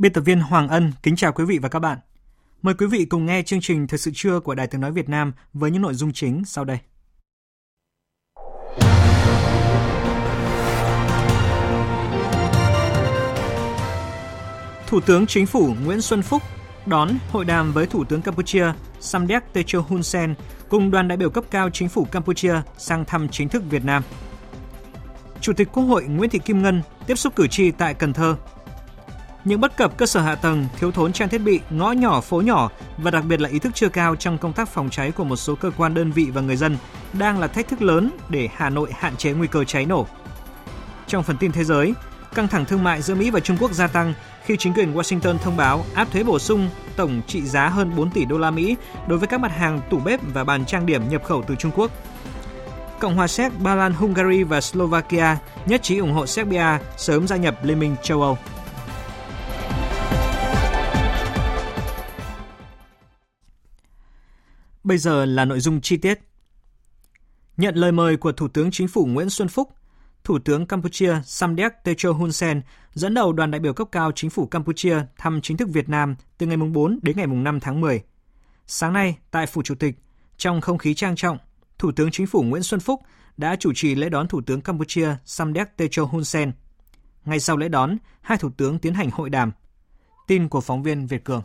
Biên tập viên Hoàng Ân kính chào quý vị và các bạn. Mời quý vị cùng nghe chương trình Thời sự trưa của Đài Tiếng Nói Việt Nam với những nội dung chính sau đây. Thủ tướng Chính phủ Nguyễn Xuân Phúc đón hội đàm với Thủ tướng Campuchia Samdech Techo Hun Sen cùng đoàn đại biểu cấp cao Chính phủ Campuchia sang thăm chính thức Việt Nam. Chủ tịch Quốc hội Nguyễn Thị Kim Ngân tiếp xúc cử tri tại Cần Thơ những bất cập cơ sở hạ tầng, thiếu thốn trang thiết bị, ngõ nhỏ, phố nhỏ và đặc biệt là ý thức chưa cao trong công tác phòng cháy của một số cơ quan đơn vị và người dân đang là thách thức lớn để Hà Nội hạn chế nguy cơ cháy nổ. Trong phần tin thế giới, căng thẳng thương mại giữa Mỹ và Trung Quốc gia tăng khi chính quyền Washington thông báo áp thuế bổ sung tổng trị giá hơn 4 tỷ đô la Mỹ đối với các mặt hàng tủ bếp và bàn trang điểm nhập khẩu từ Trung Quốc. Cộng hòa Séc, Ba Lan, Hungary và Slovakia nhất trí ủng hộ Serbia sớm gia nhập Liên minh châu Âu. Bây giờ là nội dung chi tiết. Nhận lời mời của Thủ tướng Chính phủ Nguyễn Xuân Phúc, Thủ tướng Campuchia Samdech Techo Hun Sen dẫn đầu đoàn đại biểu cấp cao Chính phủ Campuchia thăm chính thức Việt Nam từ ngày 4 đến ngày 5 tháng 10. Sáng nay, tại Phủ Chủ tịch, trong không khí trang trọng, Thủ tướng Chính phủ Nguyễn Xuân Phúc đã chủ trì lễ đón Thủ tướng Campuchia Samdech Techo Hun Sen. Ngay sau lễ đón, hai thủ tướng tiến hành hội đàm. Tin của phóng viên Việt Cường.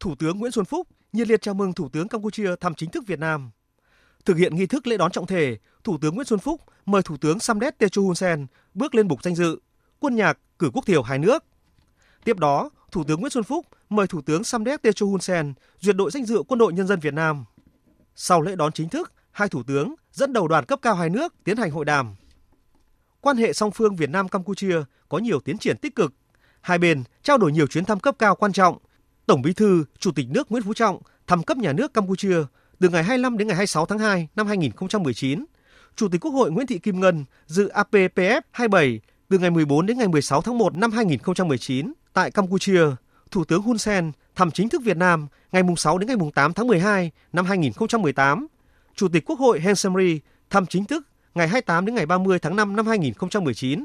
Thủ tướng Nguyễn Xuân Phúc nhiệt liệt chào mừng Thủ tướng Campuchia thăm chính thức Việt Nam. Thực hiện nghi thức lễ đón trọng thể, Thủ tướng Nguyễn Xuân Phúc mời Thủ tướng Samdech Techo Hun Sen bước lên bục danh dự, quân nhạc cử quốc thiều hai nước. Tiếp đó, Thủ tướng Nguyễn Xuân Phúc mời Thủ tướng Samdech Techo Hun Sen duyệt đội danh dự Quân đội Nhân dân Việt Nam. Sau lễ đón chính thức, hai thủ tướng dẫn đầu đoàn cấp cao hai nước tiến hành hội đàm. Quan hệ song phương Việt Nam Campuchia có nhiều tiến triển tích cực. Hai bên trao đổi nhiều chuyến thăm cấp cao quan trọng Tổng Bí thư, Chủ tịch nước Nguyễn Phú Trọng thăm cấp nhà nước Campuchia từ ngày 25 đến ngày 26 tháng 2 năm 2019. Chủ tịch Quốc hội Nguyễn Thị Kim Ngân dự APPF 27 từ ngày 14 đến ngày 16 tháng 1 năm 2019 tại Campuchia. Thủ tướng Hun Sen thăm chính thức Việt Nam ngày 6 đến ngày 8 tháng 12 năm 2018. Chủ tịch Quốc hội Hen Samri thăm chính thức ngày 28 đến ngày 30 tháng 5 năm 2019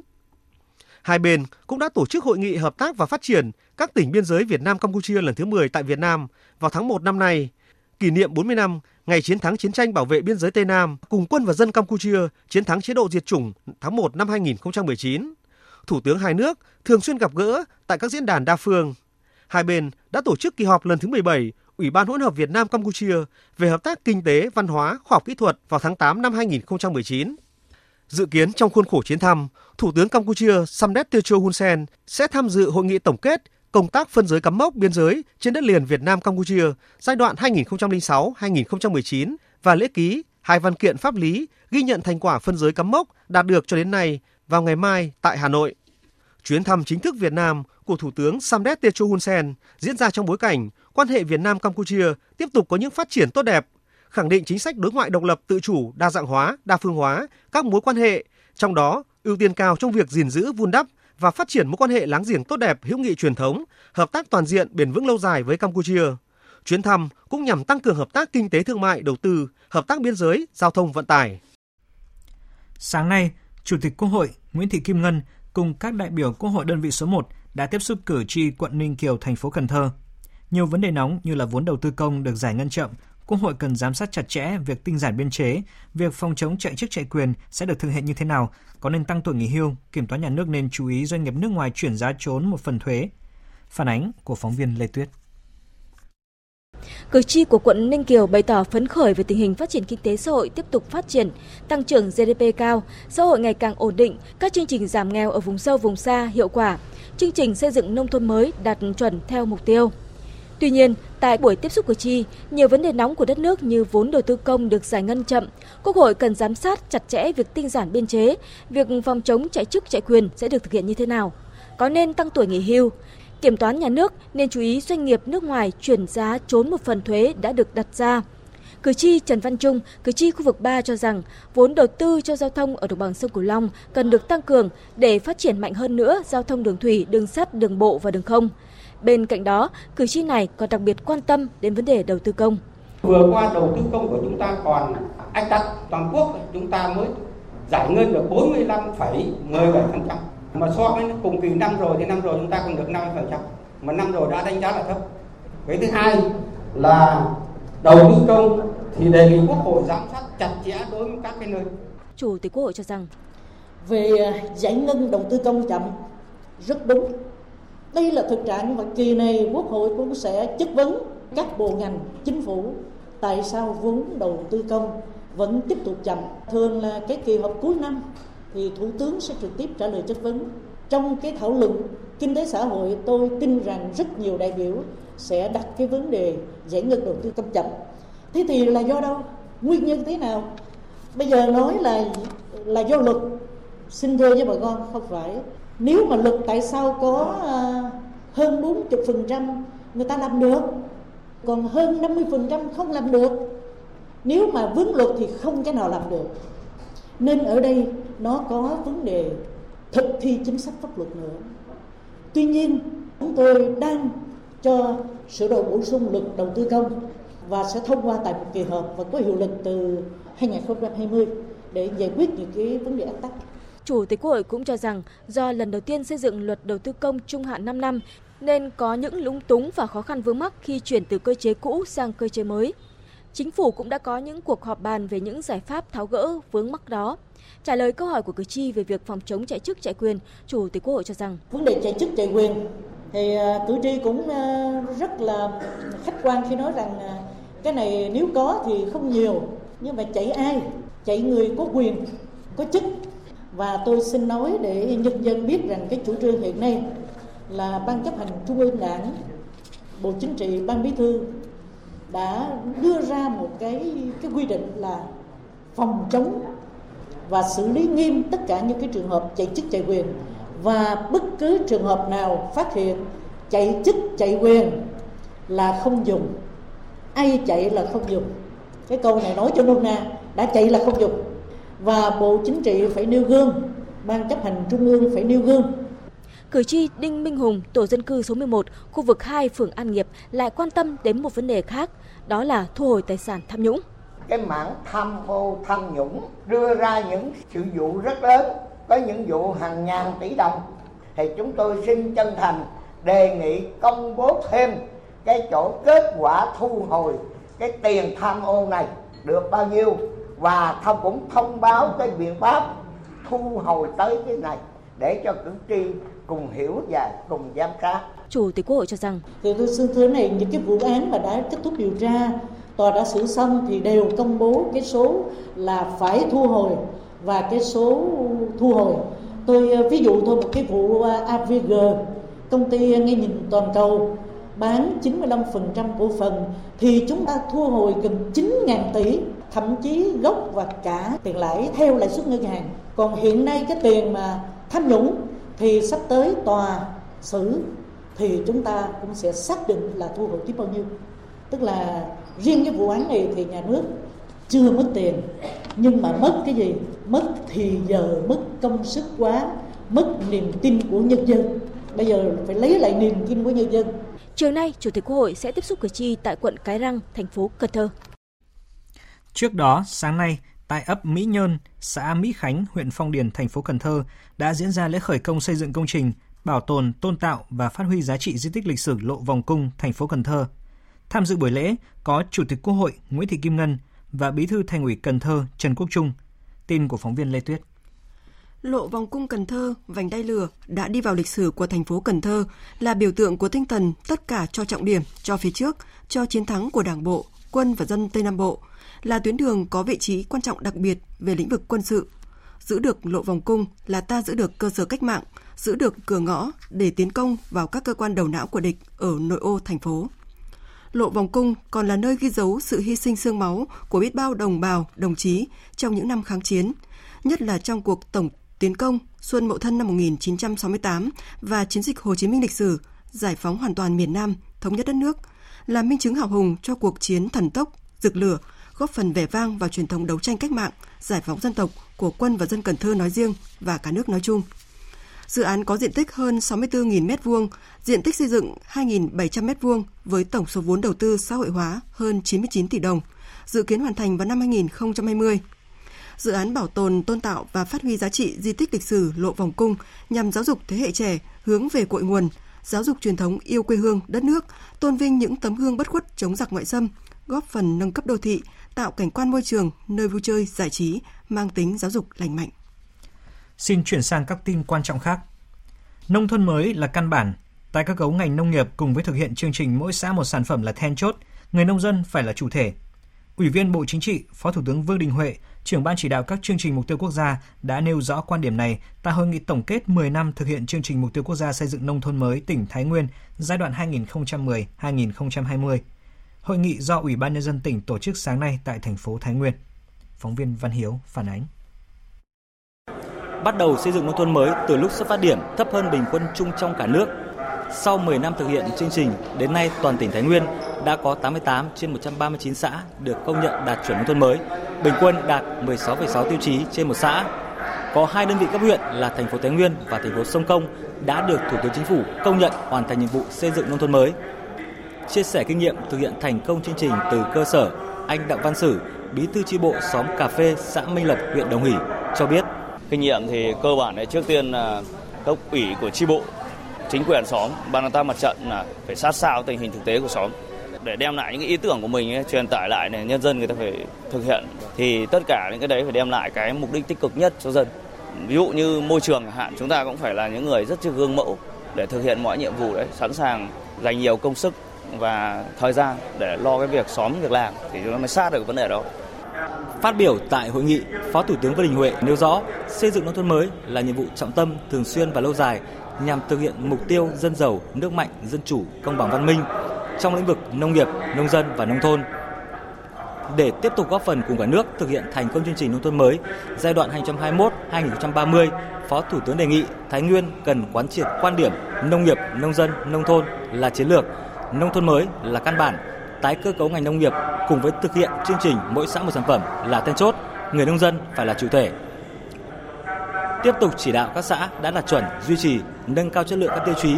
Hai bên cũng đã tổ chức hội nghị hợp tác và phát triển các tỉnh biên giới Việt Nam Campuchia lần thứ 10 tại Việt Nam vào tháng 1 năm nay, kỷ niệm 40 năm ngày chiến thắng chiến tranh bảo vệ biên giới Tây Nam cùng quân và dân Campuchia chiến thắng chế độ diệt chủng tháng 1 năm 2019. Thủ tướng hai nước thường xuyên gặp gỡ tại các diễn đàn đa phương. Hai bên đã tổ chức kỳ họp lần thứ 17 Ủy ban hỗn hợp Việt Nam Campuchia về hợp tác kinh tế, văn hóa, khoa học kỹ thuật vào tháng 8 năm 2019. Dự kiến trong khuôn khổ chuyến thăm, Thủ tướng Campuchia Samdech Techo Hun Sen sẽ tham dự hội nghị tổng kết công tác phân giới cắm mốc biên giới trên đất liền Việt Nam Campuchia giai đoạn 2006-2019 và lễ ký hai văn kiện pháp lý ghi nhận thành quả phân giới cắm mốc đạt được cho đến nay vào ngày mai tại Hà Nội. Chuyến thăm chính thức Việt Nam của Thủ tướng Samdech Techo Hun Sen diễn ra trong bối cảnh quan hệ Việt Nam Campuchia tiếp tục có những phát triển tốt đẹp khẳng định chính sách đối ngoại độc lập tự chủ, đa dạng hóa, đa phương hóa các mối quan hệ, trong đó ưu tiên cao trong việc gìn giữ, vun đắp và phát triển mối quan hệ láng giềng tốt đẹp, hữu nghị truyền thống, hợp tác toàn diện bền vững lâu dài với Campuchia. Chuyến thăm cũng nhằm tăng cường hợp tác kinh tế thương mại, đầu tư, hợp tác biên giới, giao thông vận tải. Sáng nay, Chủ tịch Quốc hội Nguyễn Thị Kim Ngân cùng các đại biểu Quốc hội đơn vị số 1 đã tiếp xúc cử tri quận Ninh Kiều, thành phố Cần Thơ. Nhiều vấn đề nóng như là vốn đầu tư công được giải ngân chậm, Quốc hội cần giám sát chặt chẽ việc tinh giản biên chế, việc phòng chống chạy chức chạy quyền sẽ được thực hiện như thế nào, có nên tăng tuổi nghỉ hưu, kiểm toán nhà nước nên chú ý doanh nghiệp nước ngoài chuyển giá trốn một phần thuế. Phản ánh của phóng viên Lê Tuyết. Cử tri của quận Ninh Kiều bày tỏ phấn khởi về tình hình phát triển kinh tế xã hội tiếp tục phát triển, tăng trưởng GDP cao, xã hội ngày càng ổn định, các chương trình giảm nghèo ở vùng sâu vùng xa hiệu quả, chương trình xây dựng nông thôn mới đạt chuẩn theo mục tiêu. Tuy nhiên, tại buổi tiếp xúc cử tri, nhiều vấn đề nóng của đất nước như vốn đầu tư công được giải ngân chậm, Quốc hội cần giám sát chặt chẽ việc tinh giản biên chế, việc phòng chống chạy chức chạy quyền sẽ được thực hiện như thế nào. Có nên tăng tuổi nghỉ hưu, Kiểm toán nhà nước nên chú ý doanh nghiệp nước ngoài chuyển giá trốn một phần thuế đã được đặt ra. Cử tri Trần Văn Trung, cử tri khu vực 3 cho rằng vốn đầu tư cho giao thông ở đồng bằng sông Cửu Long cần được tăng cường để phát triển mạnh hơn nữa giao thông đường thủy, đường sắt, đường bộ và đường không. Bên cạnh đó, cử tri này còn đặc biệt quan tâm đến vấn đề đầu tư công. Vừa qua đầu tư công của chúng ta còn ách tắc, toàn quốc chúng ta mới giải ngân được 45,17% mà so với cùng kỳ năm rồi thì năm rồi chúng ta còn được 50% mà năm rồi đã đánh giá là thấp. Cái thứ hai là đầu tư công thì đề nghị quốc hội giám sát chặt chẽ đối với các cái nơi. Chủ tịch quốc hội cho rằng về à, giải ngân đầu tư công chậm rất đúng đây là thực trạng và kỳ này quốc hội cũng sẽ chất vấn các bộ ngành, chính phủ tại sao vốn đầu tư công vẫn tiếp tục chậm. Thường là cái kỳ họp cuối năm thì thủ tướng sẽ trực tiếp trả lời chất vấn. Trong cái thảo luận kinh tế xã hội, tôi tin rằng rất nhiều đại biểu sẽ đặt cái vấn đề giải ngân đầu tư công chậm. Thế thì là do đâu? Nguyên nhân thế nào? Bây giờ nói là là do luật, xin thưa với bà con, không phải nếu mà luật tại sao có ờ, hơn 40 phần trăm người ta làm được, còn hơn 50 phần trăm không làm được? Nếu mà vướng luật thì không cái nào làm được. Nên ở đây nó có vấn đề thực thi chính sách pháp luật nữa. Tuy nhiên, chúng tôi đang cho sửa đổi bổ sung luật đầu tư công và sẽ thông qua tại một kỳ họp và có hiệu lực từ 2020 để giải quyết những cái vấn đề ách tắc. Chủ tịch Quốc hội cũng cho rằng do lần đầu tiên xây dựng luật đầu tư công trung hạn 5 năm nên có những lúng túng và khó khăn vướng mắc khi chuyển từ cơ chế cũ sang cơ chế mới. Chính phủ cũng đã có những cuộc họp bàn về những giải pháp tháo gỡ vướng mắc đó. Trả lời câu hỏi của cử tri về việc phòng chống chạy chức chạy quyền, Chủ tịch Quốc hội cho rằng vấn đề chạy chức chạy quyền thì à, cử tri cũng à, rất là khách quan khi nói rằng à, cái này nếu có thì không nhiều nhưng mà chạy ai chạy người có quyền có chức và tôi xin nói để nhân dân biết rằng cái chủ trương hiện nay là ban chấp hành trung ương đảng, bộ chính trị, ban bí thư đã đưa ra một cái cái quy định là phòng chống và xử lý nghiêm tất cả những cái trường hợp chạy chức chạy quyền. Và bất cứ trường hợp nào phát hiện chạy chức chạy quyền là không dùng. Ai chạy là không dùng. Cái câu này nói cho nôm na, đã chạy là không dùng và bộ chính trị phải nêu gương ban chấp hành trung ương phải nêu gương Cử tri Đinh Minh Hùng, tổ dân cư số 11, khu vực 2, phường An Nghiệp lại quan tâm đến một vấn đề khác, đó là thu hồi tài sản tham nhũng. Cái mảng tham ô tham nhũng đưa ra những sự vụ rất lớn, có những vụ hàng ngàn tỷ đồng. Thì chúng tôi xin chân thành đề nghị công bố thêm cái chỗ kết quả thu hồi cái tiền tham ô này được bao nhiêu và thông cũng thông báo cái biện pháp thu hồi tới cái này để cho cử tri cùng hiểu và cùng giám sát. Chủ tịch Quốc hội cho rằng thì tôi xin thưa này những cái vụ án mà đã kết thúc điều tra tòa đã xử xong thì đều công bố cái số là phải thu hồi và cái số thu hồi tôi ờ, ví dụ thôi một cái vụ ờ, AVG công ty nghe nhìn toàn cầu bán 95% cổ phần thì chúng ta thu hồi gần 9.000 tỷ thậm chí gốc và cả tiền lãi theo lãi suất ngân hàng. Còn hiện nay cái tiền mà tham nhũng thì sắp tới tòa xử thì chúng ta cũng sẽ xác định là thu hồi tiếp bao nhiêu. Tức là riêng cái vụ án này thì nhà nước chưa mất tiền nhưng mà mất cái gì? Mất thì giờ mất công sức quá mất niềm tin của nhân dân. Bây giờ phải lấy lại niềm tin của nhân dân. Chiều nay, Chủ tịch Quốc hội sẽ tiếp xúc cử tri tại quận Cái Răng, thành phố Cần Thơ. Trước đó, sáng nay, tại ấp Mỹ Nhơn, xã Mỹ Khánh, huyện Phong Điền, thành phố Cần Thơ đã diễn ra lễ khởi công xây dựng công trình bảo tồn, tôn tạo và phát huy giá trị di tích lịch sử Lộ Vòng Cung, thành phố Cần Thơ. Tham dự buổi lễ có Chủ tịch Quốc hội Nguyễn Thị Kim Ngân và Bí thư Thành ủy Cần Thơ Trần Quốc Trung. Tin của phóng viên Lê Tuyết. Lộ vòng cung Cần Thơ, vành đai lửa đã đi vào lịch sử của thành phố Cần Thơ là biểu tượng của tinh thần tất cả cho trọng điểm, cho phía trước, cho chiến thắng của Đảng bộ, quân và dân Tây Nam Bộ, là tuyến đường có vị trí quan trọng đặc biệt về lĩnh vực quân sự. Giữ được lộ vòng cung là ta giữ được cơ sở cách mạng, giữ được cửa ngõ để tiến công vào các cơ quan đầu não của địch ở nội ô thành phố. Lộ vòng cung còn là nơi ghi dấu sự hy sinh xương máu của biết bao đồng bào, đồng chí trong những năm kháng chiến, nhất là trong cuộc tổng tiến công xuân Mậu Thân năm 1968 và chiến dịch Hồ Chí Minh lịch sử, giải phóng hoàn toàn miền Nam, thống nhất đất nước, là minh chứng hào hùng cho cuộc chiến thần tốc, rực lửa, góp phần vẻ vang vào truyền thống đấu tranh cách mạng, giải phóng dân tộc của quân và dân Cần Thơ nói riêng và cả nước nói chung. Dự án có diện tích hơn 64.000 m2, diện tích xây dựng 2.700 m2 với tổng số vốn đầu tư xã hội hóa hơn 99 tỷ đồng, dự kiến hoàn thành vào năm 2020 dự án bảo tồn, tôn tạo và phát huy giá trị di tích lịch sử Lộ Vòng Cung nhằm giáo dục thế hệ trẻ hướng về cội nguồn, giáo dục truyền thống yêu quê hương, đất nước, tôn vinh những tấm gương bất khuất chống giặc ngoại xâm, góp phần nâng cấp đô thị, tạo cảnh quan môi trường, nơi vui chơi, giải trí, mang tính giáo dục lành mạnh. Xin chuyển sang các tin quan trọng khác. Nông thôn mới là căn bản. Tại các cấu ngành nông nghiệp cùng với thực hiện chương trình mỗi xã một sản phẩm là then chốt, người nông dân phải là chủ thể. Ủy viên Bộ Chính trị, Phó Thủ tướng Vương Đình Huệ trưởng ban chỉ đạo các chương trình mục tiêu quốc gia đã nêu rõ quan điểm này tại hội nghị tổng kết 10 năm thực hiện chương trình mục tiêu quốc gia xây dựng nông thôn mới tỉnh Thái Nguyên giai đoạn 2010-2020. Hội nghị do Ủy ban nhân dân tỉnh tổ chức sáng nay tại thành phố Thái Nguyên. Phóng viên Văn Hiếu phản ánh. Bắt đầu xây dựng nông thôn mới từ lúc xuất phát điểm thấp hơn bình quân chung trong cả nước. Sau 10 năm thực hiện chương trình, đến nay toàn tỉnh Thái Nguyên đã có 88 trên 139 xã được công nhận đạt chuẩn nông thôn mới, bình quân đạt 16,6 tiêu chí trên một xã. Có hai đơn vị cấp huyện là thành phố Thái Nguyên và thành phố Sông Công đã được Thủ tướng Chính phủ công nhận hoàn thành nhiệm vụ xây dựng nông thôn mới. Chia sẻ kinh nghiệm thực hiện thành công chương trình từ cơ sở, anh Đặng Văn Sử, bí thư chi bộ xóm cà phê xã Minh Lập, huyện Đồng Hỷ cho biết. Kinh nghiệm thì cơ bản là trước tiên là cấp ủy của chi bộ, chính quyền xóm, ban an ta mặt trận là phải sát sao tình hình thực tế của xóm để đem lại những cái ý tưởng của mình ấy, truyền tải lại để nhân dân người ta phải thực hiện thì tất cả những cái đấy phải đem lại cái mục đích tích cực nhất cho dân ví dụ như môi trường hạn chúng ta cũng phải là những người rất là gương mẫu để thực hiện mọi nhiệm vụ đấy sẵn sàng dành nhiều công sức và thời gian để lo cái việc xóm việc làm thì chúng ta mới sát được vấn đề đó Phát biểu tại hội nghị, Phó Thủ tướng Vương Đình Huệ nêu rõ xây dựng nông thôn mới là nhiệm vụ trọng tâm, thường xuyên và lâu dài nhằm thực hiện mục tiêu dân giàu, nước mạnh, dân chủ, công bằng văn minh, trong lĩnh vực nông nghiệp, nông dân và nông thôn. Để tiếp tục góp phần cùng cả nước thực hiện thành công chương trình nông thôn mới giai đoạn 2021-2030, Phó Thủ tướng đề nghị Thái Nguyên cần quán triệt quan điểm nông nghiệp, nông dân, nông thôn là chiến lược, nông thôn mới là căn bản, tái cơ cấu ngành nông nghiệp cùng với thực hiện chương trình mỗi xã một sản phẩm là then chốt, người nông dân phải là chủ thể. Tiếp tục chỉ đạo các xã đã đạt chuẩn, duy trì, nâng cao chất lượng các tiêu chí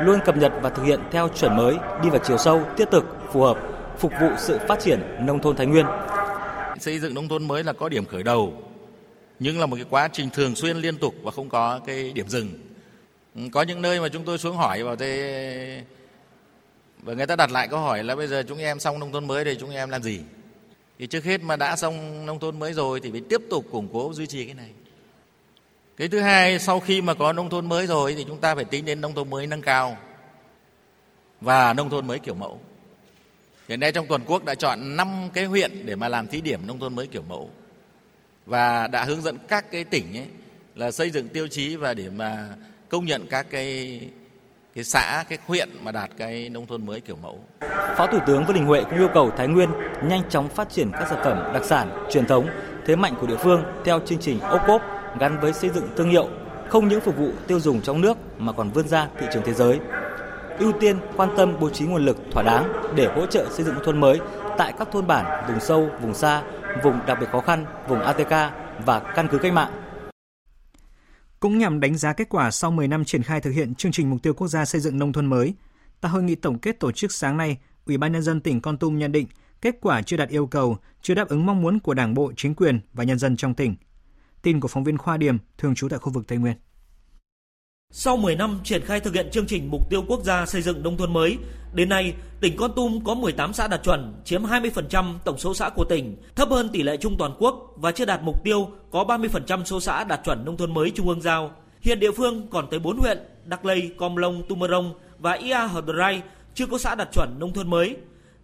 luôn cập nhật và thực hiện theo chuẩn mới, đi vào chiều sâu, thiết thực, phù hợp, phục vụ sự phát triển nông thôn Thái Nguyên. Xây dựng nông thôn mới là có điểm khởi đầu, nhưng là một cái quá trình thường xuyên liên tục và không có cái điểm dừng. Có những nơi mà chúng tôi xuống hỏi vào thế và người ta đặt lại câu hỏi là bây giờ chúng em xong nông thôn mới thì chúng em làm gì? Thì trước hết mà đã xong nông thôn mới rồi thì phải tiếp tục củng cố, duy trì cái này. Cái thứ hai, sau khi mà có nông thôn mới rồi thì chúng ta phải tính đến nông thôn mới nâng cao và nông thôn mới kiểu mẫu. Hiện nay trong toàn quốc đã chọn 5 cái huyện để mà làm thí điểm nông thôn mới kiểu mẫu. Và đã hướng dẫn các cái tỉnh ấy là xây dựng tiêu chí và để mà công nhận các cái cái xã, cái huyện mà đạt cái nông thôn mới kiểu mẫu. Phó Thủ tướng Vương Đình Huệ cũng yêu cầu Thái Nguyên nhanh chóng phát triển các sản phẩm đặc sản, truyền thống, thế mạnh của địa phương theo chương trình ô cốp gắn với xây dựng thương hiệu, không những phục vụ tiêu dùng trong nước mà còn vươn ra thị trường thế giới. Ưu tiên quan tâm bố trí nguồn lực thỏa đáng để hỗ trợ xây dựng nông thôn mới tại các thôn bản, vùng sâu, vùng xa, vùng đặc biệt khó khăn, vùng ATK và căn cứ cách mạng. Cũng nhằm đánh giá kết quả sau 10 năm triển khai thực hiện chương trình mục tiêu quốc gia xây dựng nông thôn mới, tại hội nghị tổng kết tổ chức sáng nay, Ủy ban nhân dân tỉnh Con Tum nhận định kết quả chưa đạt yêu cầu, chưa đáp ứng mong muốn của Đảng bộ, chính quyền và nhân dân trong tỉnh. Tin của phóng viên Khoa Điểm, thường trú tại khu vực Tây Nguyên. Sau 10 năm triển khai thực hiện chương trình mục tiêu quốc gia xây dựng nông thôn mới, đến nay tỉnh Con Tum có 18 xã đạt chuẩn, chiếm 20% tổng số xã của tỉnh, thấp hơn tỷ lệ chung toàn quốc và chưa đạt mục tiêu có 30% số xã đạt chuẩn nông thôn mới trung ương giao. Hiện địa phương còn tới 4 huyện Đắk Lây, Com Long, Tumorong và Ia Hờ chưa có xã đạt chuẩn nông thôn mới.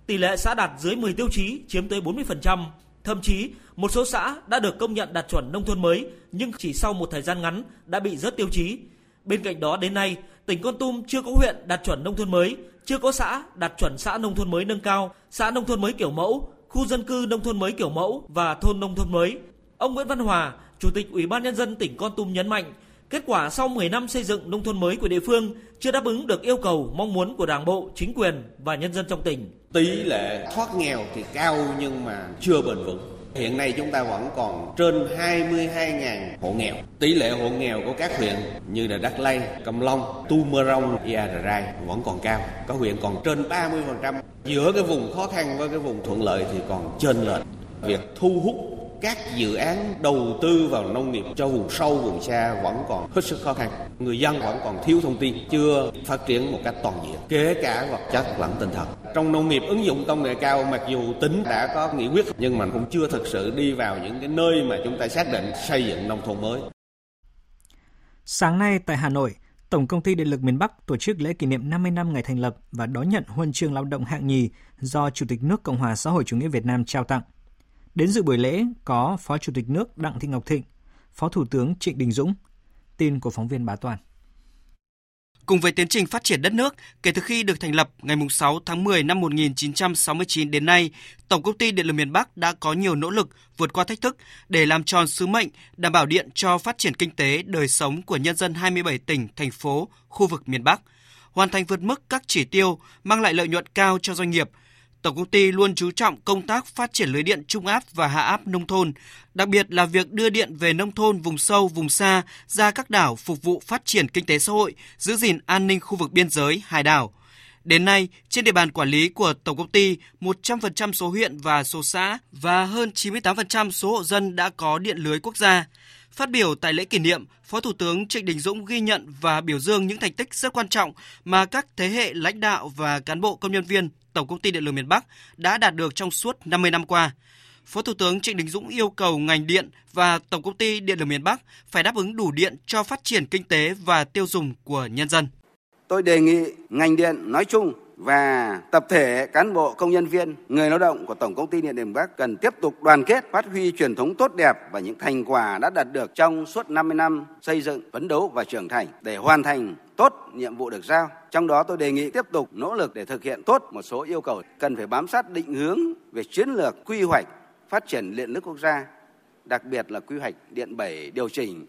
Tỷ lệ xã đạt dưới 10 tiêu chí chiếm tới 40%. Thậm chí, một số xã đã được công nhận đạt chuẩn nông thôn mới nhưng chỉ sau một thời gian ngắn đã bị rớt tiêu chí. Bên cạnh đó đến nay, tỉnh Con Tum chưa có huyện đạt chuẩn nông thôn mới, chưa có xã đạt chuẩn xã nông thôn mới nâng cao, xã nông thôn mới kiểu mẫu, khu dân cư nông thôn mới kiểu mẫu và thôn nông thôn mới. Ông Nguyễn Văn Hòa, Chủ tịch Ủy ban nhân dân tỉnh Con Tum nhấn mạnh, kết quả sau 10 năm xây dựng nông thôn mới của địa phương chưa đáp ứng được yêu cầu mong muốn của Đảng bộ, chính quyền và nhân dân trong tỉnh. Tỷ lệ thoát nghèo thì cao nhưng mà chưa bền vững Hiện nay chúng ta vẫn còn trên 22.000 hộ nghèo. Tỷ lệ hộ nghèo của các huyện như là Đắk Lây, Cầm Long, Tu Mơ Rông, Ia Rai vẫn còn cao. Có huyện còn trên 30%. Giữa cái vùng khó khăn với cái vùng thuận lợi thì còn trên lệch. Việc thu hút các dự án đầu tư vào nông nghiệp cho vùng sâu, vùng xa vẫn còn hết sức khó khăn. Người dân vẫn còn thiếu thông tin, chưa phát triển một cách toàn diện. Kể cả vật chất lẫn tinh thần. Trong nông nghiệp, ứng dụng công nghệ cao, mặc dù tính đã có nghị quyết, nhưng mà cũng chưa thực sự đi vào những cái nơi mà chúng ta xác định xây dựng nông thôn mới. Sáng nay tại Hà Nội, Tổng công ty Điện lực miền Bắc tổ chức lễ kỷ niệm 50 năm ngày thành lập và đón nhận huân chương lao động hạng nhì do Chủ tịch nước Cộng hòa xã hội chủ nghĩa Việt Nam trao tặng. Đến dự buổi lễ có Phó Chủ tịch nước Đặng Thị Ngọc Thịnh, Phó Thủ tướng Trịnh Đình Dũng. Tin của phóng viên Bá Toàn. Cùng với tiến trình phát triển đất nước, kể từ khi được thành lập ngày 6 tháng 10 năm 1969 đến nay, Tổng công ty Điện lực miền Bắc đã có nhiều nỗ lực vượt qua thách thức để làm tròn sứ mệnh đảm bảo điện cho phát triển kinh tế, đời sống của nhân dân 27 tỉnh, thành phố, khu vực miền Bắc, hoàn thành vượt mức các chỉ tiêu, mang lại lợi nhuận cao cho doanh nghiệp, Tổng công ty luôn chú trọng công tác phát triển lưới điện trung áp và hạ áp nông thôn, đặc biệt là việc đưa điện về nông thôn vùng sâu, vùng xa ra các đảo phục vụ phát triển kinh tế xã hội, giữ gìn an ninh khu vực biên giới, hải đảo. Đến nay, trên địa bàn quản lý của Tổng công ty, 100% số huyện và số xã và hơn 98% số hộ dân đã có điện lưới quốc gia. Phát biểu tại lễ kỷ niệm, Phó Thủ tướng Trịnh Đình Dũng ghi nhận và biểu dương những thành tích rất quan trọng mà các thế hệ lãnh đạo và cán bộ công nhân viên Tổng công ty Điện lực miền Bắc đã đạt được trong suốt 50 năm qua. Phó Thủ tướng Trịnh Đình Dũng yêu cầu ngành điện và Tổng công ty Điện lực miền Bắc phải đáp ứng đủ điện cho phát triển kinh tế và tiêu dùng của nhân dân. Tôi đề nghị ngành điện nói chung và tập thể cán bộ công nhân viên, người lao động của Tổng công ty Điện lực Bắc cần tiếp tục đoàn kết, phát huy truyền thống tốt đẹp và những thành quả đã đạt được trong suốt 50 năm xây dựng, phấn đấu và trưởng thành để hoàn thành tốt nhiệm vụ được giao. Trong đó tôi đề nghị tiếp tục nỗ lực để thực hiện tốt một số yêu cầu cần phải bám sát định hướng về chiến lược quy hoạch phát triển điện nước quốc gia, đặc biệt là quy hoạch điện 7 điều chỉnh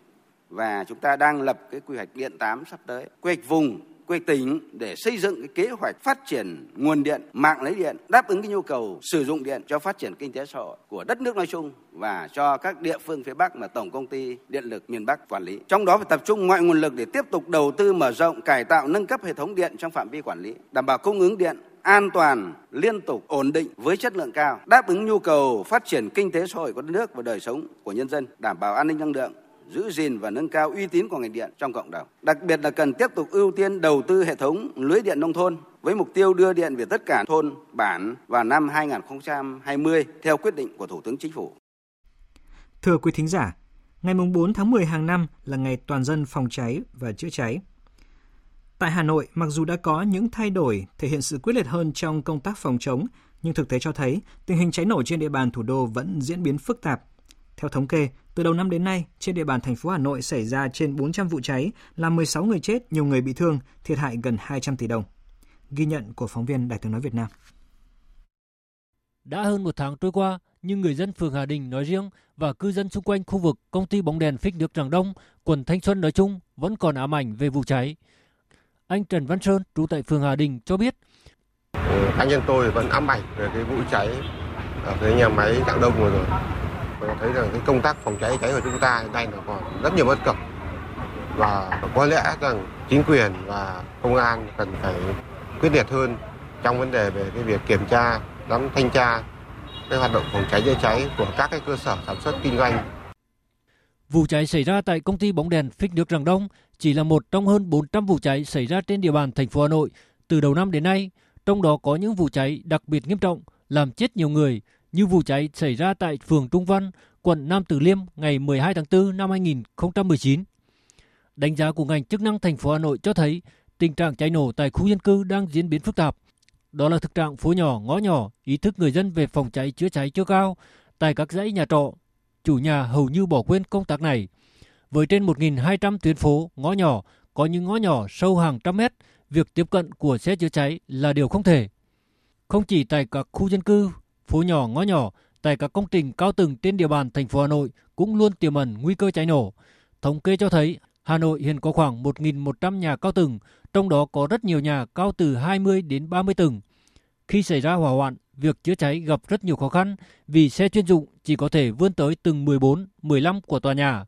và chúng ta đang lập cái quy hoạch điện 8 sắp tới. Quy hoạch vùng quy tỉnh để xây dựng cái kế hoạch phát triển nguồn điện, mạng lưới điện đáp ứng cái nhu cầu sử dụng điện cho phát triển kinh tế xã hội của đất nước nói chung và cho các địa phương phía Bắc mà Tổng công ty Điện lực miền Bắc quản lý. Trong đó phải tập trung mọi nguồn lực để tiếp tục đầu tư mở rộng, cải tạo, nâng cấp hệ thống điện trong phạm vi quản lý, đảm bảo cung ứng điện an toàn, liên tục, ổn định với chất lượng cao, đáp ứng nhu cầu phát triển kinh tế xã hội của đất nước và đời sống của nhân dân, đảm bảo an ninh năng lượng, giữ gìn và nâng cao uy tín của ngành điện trong cộng đồng. Đặc biệt là cần tiếp tục ưu tiên đầu tư hệ thống lưới điện nông thôn với mục tiêu đưa điện về tất cả thôn, bản vào năm 2020 theo quyết định của Thủ tướng Chính phủ. Thưa quý thính giả, ngày 4 tháng 10 hàng năm là ngày toàn dân phòng cháy và chữa cháy. Tại Hà Nội, mặc dù đã có những thay đổi thể hiện sự quyết liệt hơn trong công tác phòng chống, nhưng thực tế cho thấy tình hình cháy nổ trên địa bàn thủ đô vẫn diễn biến phức tạp. Theo thống kê, từ đầu năm đến nay, trên địa bàn thành phố Hà Nội xảy ra trên 400 vụ cháy, làm 16 người chết, nhiều người bị thương, thiệt hại gần 200 tỷ đồng. Ghi nhận của phóng viên Đài tiếng nói Việt Nam. Đã hơn một tháng trôi qua, nhưng người dân phường Hà Đình nói riêng và cư dân xung quanh khu vực công ty bóng đèn phích nước Tràng Đông, quận Thanh Xuân nói chung vẫn còn ám ảnh về vụ cháy. Anh Trần Văn Sơn, trú tại phường Hà Đình cho biết. Anh nhân tôi vẫn ám ảnh về cái vụ cháy ở cái nhà máy Tràng Đông vừa rồi thấy rằng cái công tác phòng cháy cháy của chúng ta hiện nay nó còn rất nhiều bất cập. Và có lẽ rằng chính quyền và công an cần phải quyết liệt hơn trong vấn đề về cái việc kiểm tra, giám thanh tra cái hoạt động phòng cháy chữa cháy của các cái cơ sở sản xuất kinh doanh. Vụ cháy xảy ra tại công ty bóng đèn phích nước Rạng Đông chỉ là một trong hơn 400 vụ cháy xảy ra trên địa bàn thành phố Hà Nội. Từ đầu năm đến nay, trong đó có những vụ cháy đặc biệt nghiêm trọng làm chết nhiều người như vụ cháy xảy ra tại phường Trung Văn, quận Nam Từ Liêm ngày 12 tháng 4 năm 2019. Đánh giá của ngành chức năng thành phố Hà Nội cho thấy tình trạng cháy nổ tại khu dân cư đang diễn biến phức tạp. Đó là thực trạng phố nhỏ, ngõ nhỏ, ý thức người dân về phòng cháy chữa cháy chưa cao. Tại các dãy nhà trọ, chủ nhà hầu như bỏ quên công tác này. Với trên 1.200 tuyến phố, ngõ nhỏ, có những ngõ nhỏ sâu hàng trăm mét, việc tiếp cận của xe chữa cháy là điều không thể. Không chỉ tại các khu dân cư, phố nhỏ, ngõ nhỏ, tại các công trình cao tầng trên địa bàn thành phố Hà Nội cũng luôn tiềm ẩn nguy cơ cháy nổ. Thống kê cho thấy Hà Nội hiện có khoảng 1.100 nhà cao tầng, trong đó có rất nhiều nhà cao từ 20 đến 30 tầng. Khi xảy ra hỏa hoạn, việc chữa cháy gặp rất nhiều khó khăn vì xe chuyên dụng chỉ có thể vươn tới từng 14, 15 của tòa nhà.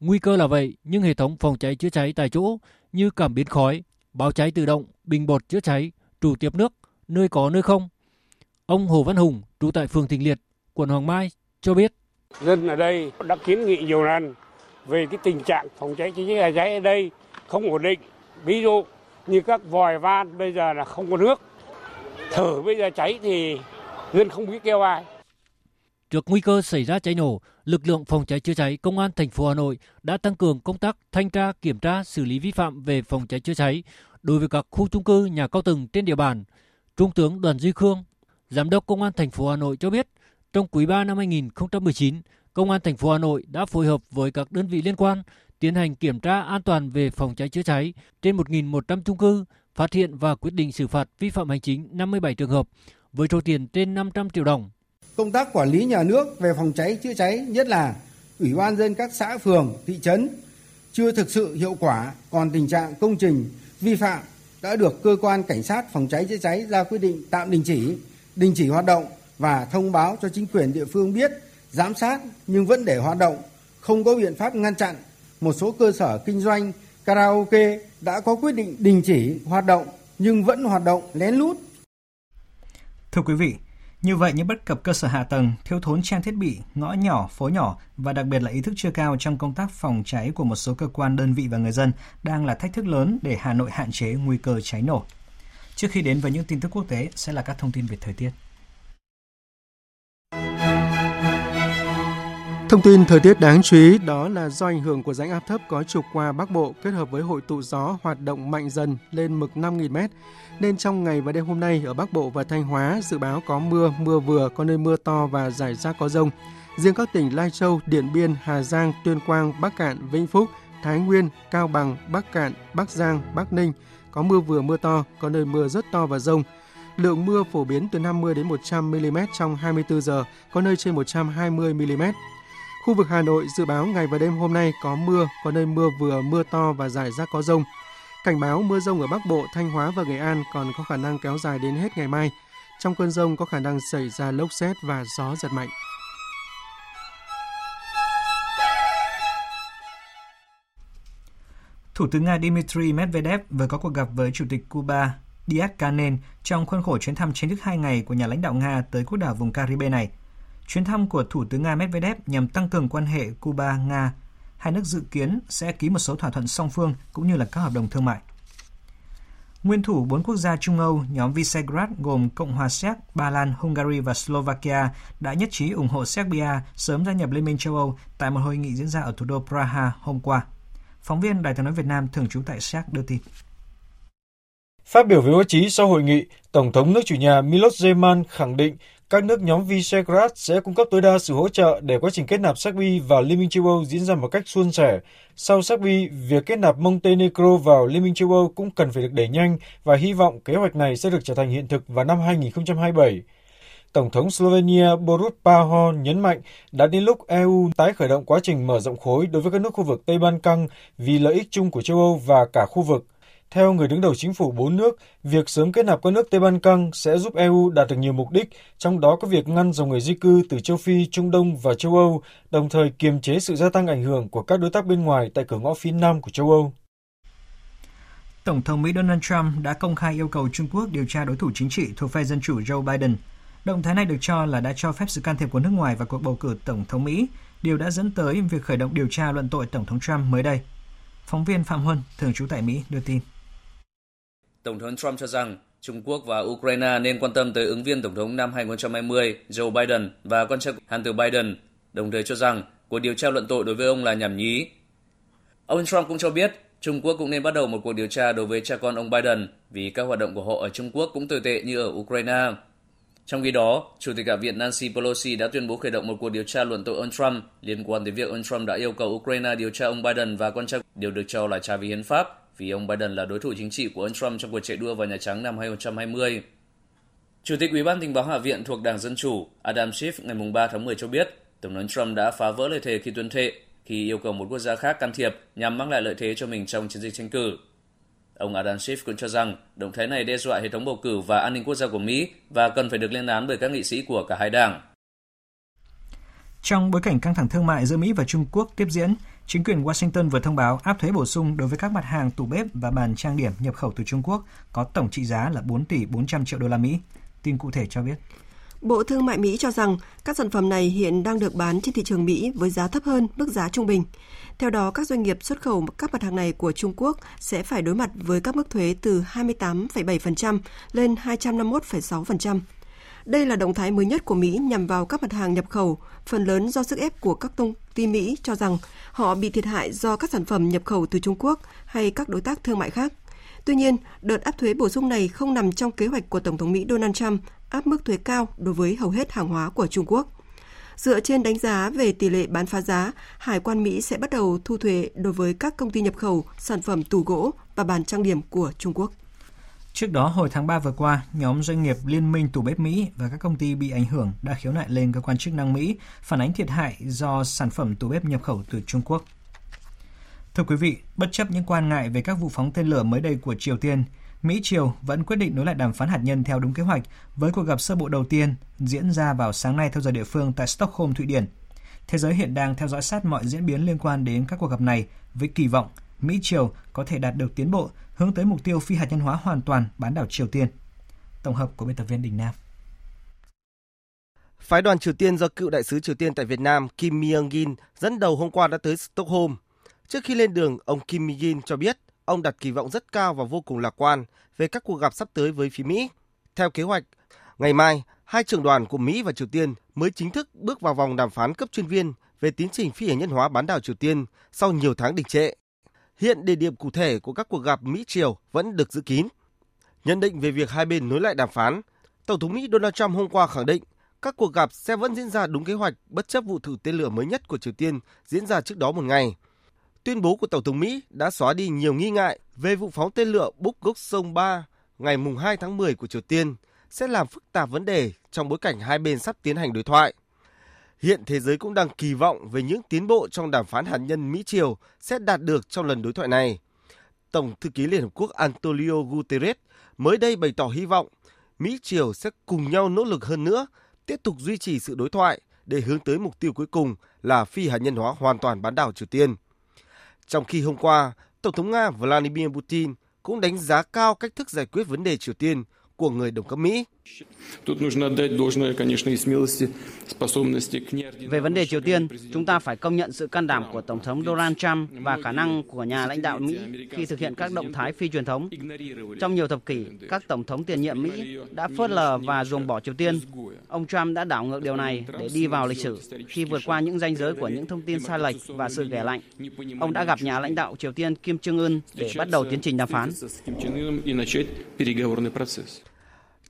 Nguy cơ là vậy, nhưng hệ thống phòng cháy chữa cháy tại chỗ như cảm biến khói, báo cháy tự động, bình bột chữa cháy, trụ tiếp nước, nơi có nơi không. Ông Hồ Văn Hùng, trú tại phường Thịnh Liệt, quận Hoàng Mai cho biết. Dân ở đây đã kiến nghị nhiều lần về cái tình trạng phòng cháy chữa cháy ở đây không ổn định. Ví dụ như các vòi van bây giờ là không có nước. Thử bây giờ cháy thì dân không biết kêu ai. Trước nguy cơ xảy ra cháy nổ, lực lượng phòng cháy chữa cháy công an thành phố Hà Nội đã tăng cường công tác thanh tra, kiểm tra, xử lý vi phạm về phòng cháy chữa cháy đối với các khu chung cư, nhà cao tầng trên địa bàn. Trung tướng Đoàn Duy Khương, Giám đốc Công an thành phố Hà Nội cho biết, trong quý 3 năm 2019, Công an thành phố Hà Nội đã phối hợp với các đơn vị liên quan tiến hành kiểm tra an toàn về phòng cháy chữa cháy trên 1.100 chung cư, phát hiện và quyết định xử phạt vi phạm hành chính 57 trường hợp với số tiền trên 500 triệu đồng. Công tác quản lý nhà nước về phòng cháy chữa cháy, nhất là Ủy ban dân các xã phường, thị trấn chưa thực sự hiệu quả, còn tình trạng công trình vi phạm đã được cơ quan cảnh sát phòng cháy chữa cháy ra quyết định tạm đình chỉ, đình chỉ hoạt động và thông báo cho chính quyền địa phương biết giám sát nhưng vẫn để hoạt động, không có biện pháp ngăn chặn. Một số cơ sở kinh doanh karaoke đã có quyết định đình chỉ hoạt động nhưng vẫn hoạt động lén lút. Thưa quý vị, như vậy những bất cập cơ sở hạ tầng, thiếu thốn trang thiết bị, ngõ nhỏ, phố nhỏ và đặc biệt là ý thức chưa cao trong công tác phòng cháy của một số cơ quan, đơn vị và người dân đang là thách thức lớn để Hà Nội hạn chế nguy cơ cháy nổ. Trước khi đến với những tin tức quốc tế sẽ là các thông tin về thời tiết. Thông tin thời tiết đáng chú ý đó là do ảnh hưởng của rãnh áp thấp có trục qua Bắc Bộ kết hợp với hội tụ gió hoạt động mạnh dần lên mực 5.000m, nên trong ngày và đêm hôm nay ở Bắc Bộ và Thanh Hóa dự báo có mưa, mưa vừa, có nơi mưa to và rải rác có rông. Riêng các tỉnh Lai Châu, Điện Biên, Hà Giang, Tuyên Quang, Bắc Cạn, Vĩnh Phúc, Thái Nguyên, Cao Bằng, Bắc Cạn, Bắc Giang, Bắc Ninh có mưa vừa mưa to, có nơi mưa rất to và rông. Lượng mưa phổ biến từ 50 đến 100 mm trong 24 giờ, có nơi trên 120 mm. Khu vực Hà Nội dự báo ngày và đêm hôm nay có mưa, có nơi mưa vừa, mưa to và rải rác có rông. Cảnh báo mưa rông ở Bắc Bộ, Thanh Hóa và Nghệ An còn có khả năng kéo dài đến hết ngày mai. Trong cơn rông có khả năng xảy ra lốc xét và gió giật mạnh. Thủ tướng Nga Dmitry Medvedev vừa có cuộc gặp với Chủ tịch Cuba Diaz-Canel trong khuôn khổ chuyến thăm chính thức hai ngày của nhà lãnh đạo Nga tới quốc đảo vùng Caribe này. Chuyến thăm của Thủ tướng Nga Medvedev nhằm tăng cường quan hệ Cuba-Nga. Hai nước dự kiến sẽ ký một số thỏa thuận song phương cũng như là các hợp đồng thương mại. Nguyên thủ bốn quốc gia Trung Âu, nhóm Visegrad gồm Cộng hòa Séc, Ba Lan, Hungary và Slovakia đã nhất trí ủng hộ Serbia sớm gia nhập Liên minh châu Âu tại một hội nghị diễn ra ở thủ đô Praha hôm qua. Phóng viên Đài tiếng nói Việt Nam thường trú tại Séc đưa tin. Phát biểu với báo chí sau hội nghị, Tổng thống nước chủ nhà Milos Zeman khẳng định các nước nhóm Visegrad sẽ cung cấp tối đa sự hỗ trợ để quá trình kết nạp Serbia vào Liên minh châu Âu diễn ra một cách suôn sẻ. Sau Serbia, việc kết nạp Montenegro vào Liên minh châu Âu cũng cần phải được đẩy nhanh và hy vọng kế hoạch này sẽ được trở thành hiện thực vào năm 2027. Tổng thống Slovenia Borut Pahor nhấn mạnh đã đến lúc EU tái khởi động quá trình mở rộng khối đối với các nước khu vực Tây Ban Căng vì lợi ích chung của châu Âu và cả khu vực. Theo người đứng đầu chính phủ bốn nước, việc sớm kết nạp các nước Tây Ban Căng sẽ giúp EU đạt được nhiều mục đích, trong đó có việc ngăn dòng người di cư từ châu Phi, Trung Đông và châu Âu, đồng thời kiềm chế sự gia tăng ảnh hưởng của các đối tác bên ngoài tại cửa ngõ phía Nam của châu Âu. Tổng thống Mỹ Donald Trump đã công khai yêu cầu Trung Quốc điều tra đối thủ chính trị thuộc phe Dân Chủ Joe Biden. Động thái này được cho là đã cho phép sự can thiệp của nước ngoài vào cuộc bầu cử Tổng thống Mỹ điều đã dẫn tới việc khởi động điều tra luận tội Tổng thống Trump mới đây. Phóng viên Phạm Huân, thường trú tại Mỹ, đưa tin. Tổng thống Trump cho rằng Trung Quốc và Ukraine nên quan tâm tới ứng viên Tổng thống năm 2020 Joe Biden và con trai Hunter Biden, đồng thời cho rằng cuộc điều tra luận tội đối với ông là nhảm nhí. Ông Trump cũng cho biết Trung Quốc cũng nên bắt đầu một cuộc điều tra đối với cha con ông Biden vì các hoạt động của họ ở Trung Quốc cũng tồi tệ như ở Ukraine. Trong khi đó, Chủ tịch Hạ viện Nancy Pelosi đã tuyên bố khởi động một cuộc điều tra luận tội ông Trump liên quan tới việc ông Trump đã yêu cầu Ukraine điều tra ông Biden và con trai đều được cho là trái với hiến pháp vì ông Biden là đối thủ chính trị của ông Trump trong cuộc chạy đua vào Nhà Trắng năm 2020. Chủ tịch Ủy ban Tình báo Hạ viện thuộc Đảng Dân Chủ Adam Schiff ngày 3 tháng 10 cho biết Tổng thống Trump đã phá vỡ lời thề khi tuyên thệ khi yêu cầu một quốc gia khác can thiệp nhằm mang lại lợi thế cho mình trong chiến dịch tranh cử. Ông Adam Schiff cũng cho rằng động thái này đe dọa hệ thống bầu cử và an ninh quốc gia của Mỹ và cần phải được lên án bởi các nghị sĩ của cả hai đảng. Trong bối cảnh căng thẳng thương mại giữa Mỹ và Trung Quốc tiếp diễn, chính quyền Washington vừa thông báo áp thuế bổ sung đối với các mặt hàng tủ bếp và bàn trang điểm nhập khẩu từ Trung Quốc có tổng trị giá là 4 tỷ 400 triệu đô la Mỹ. Tin cụ thể cho biết. Bộ Thương mại Mỹ cho rằng các sản phẩm này hiện đang được bán trên thị trường Mỹ với giá thấp hơn mức giá trung bình. Theo đó, các doanh nghiệp xuất khẩu các mặt hàng này của Trung Quốc sẽ phải đối mặt với các mức thuế từ 28,7% lên 251,6%. Đây là động thái mới nhất của Mỹ nhằm vào các mặt hàng nhập khẩu, phần lớn do sức ép của các công ty Mỹ cho rằng họ bị thiệt hại do các sản phẩm nhập khẩu từ Trung Quốc hay các đối tác thương mại khác. Tuy nhiên, đợt áp thuế bổ sung này không nằm trong kế hoạch của Tổng thống Mỹ Donald Trump áp mức thuế cao đối với hầu hết hàng hóa của Trung Quốc. Dựa trên đánh giá về tỷ lệ bán phá giá, Hải quan Mỹ sẽ bắt đầu thu thuế đối với các công ty nhập khẩu sản phẩm tủ gỗ và bàn trang điểm của Trung Quốc. Trước đó, hồi tháng 3 vừa qua, nhóm doanh nghiệp Liên minh Tủ bếp Mỹ và các công ty bị ảnh hưởng đã khiếu nại lên cơ quan chức năng Mỹ phản ánh thiệt hại do sản phẩm tủ bếp nhập khẩu từ Trung Quốc. Thưa quý vị, bất chấp những quan ngại về các vụ phóng tên lửa mới đây của Triều Tiên, Mỹ Triều vẫn quyết định nối lại đàm phán hạt nhân theo đúng kế hoạch với cuộc gặp sơ bộ đầu tiên diễn ra vào sáng nay theo giờ địa phương tại Stockholm, Thụy Điển. Thế giới hiện đang theo dõi sát mọi diễn biến liên quan đến các cuộc gặp này với kỳ vọng Mỹ Triều có thể đạt được tiến bộ hướng tới mục tiêu phi hạt nhân hóa hoàn toàn bán đảo Triều Tiên. Tổng hợp của biên tập viên Đình Nam. Phái đoàn Triều Tiên do cựu đại sứ Triều Tiên tại Việt Nam Kim Myung-gin dẫn đầu hôm qua đã tới Stockholm. Trước khi lên đường, ông Kim Myung-gin cho biết ông đặt kỳ vọng rất cao và vô cùng lạc quan về các cuộc gặp sắp tới với phía Mỹ. Theo kế hoạch, ngày mai, hai trưởng đoàn của Mỹ và Triều Tiên mới chính thức bước vào vòng đàm phán cấp chuyên viên về tiến trình phi hạt nhân hóa bán đảo Triều Tiên sau nhiều tháng đình trệ. Hiện địa điểm cụ thể của các cuộc gặp Mỹ-Triều vẫn được giữ kín. Nhận định về việc hai bên nối lại đàm phán, Tổng thống Mỹ Donald Trump hôm qua khẳng định các cuộc gặp sẽ vẫn diễn ra đúng kế hoạch bất chấp vụ thử tên lửa mới nhất của Triều Tiên diễn ra trước đó một ngày. Tuyên bố của Tổng thống Mỹ đã xóa đi nhiều nghi ngại về vụ phóng tên lửa Buk Gok Song 3 ngày 2 tháng 10 của Triều Tiên sẽ làm phức tạp vấn đề trong bối cảnh hai bên sắp tiến hành đối thoại. Hiện thế giới cũng đang kỳ vọng về những tiến bộ trong đàm phán hạt nhân Mỹ-Triều sẽ đạt được trong lần đối thoại này. Tổng thư ký Liên Hợp Quốc Antonio Guterres mới đây bày tỏ hy vọng Mỹ-Triều sẽ cùng nhau nỗ lực hơn nữa, tiếp tục duy trì sự đối thoại để hướng tới mục tiêu cuối cùng là phi hạt nhân hóa hoàn toàn bán đảo Triều Tiên. Trong khi hôm qua, Tổng thống Nga Vladimir Putin cũng đánh giá cao cách thức giải quyết vấn đề Triều Tiên của người đồng cấp Mỹ. Về vấn đề Triều Tiên, chúng ta phải công nhận sự can đảm của Tổng thống Donald Trump và khả năng của nhà lãnh đạo Mỹ khi thực hiện các động thái phi truyền thống. Trong nhiều thập kỷ, các tổng thống tiền nhiệm Mỹ đã phớt lờ và ruồng bỏ Triều Tiên. Ông Trump đã đảo ngược điều này để đi vào lịch sử khi vượt qua những ranh giới của những thông tin sai lệch và sự ghẻ lạnh. Ông đã gặp nhà lãnh đạo Triều Tiên Kim Jong Un để bắt đầu tiến trình đàm phán.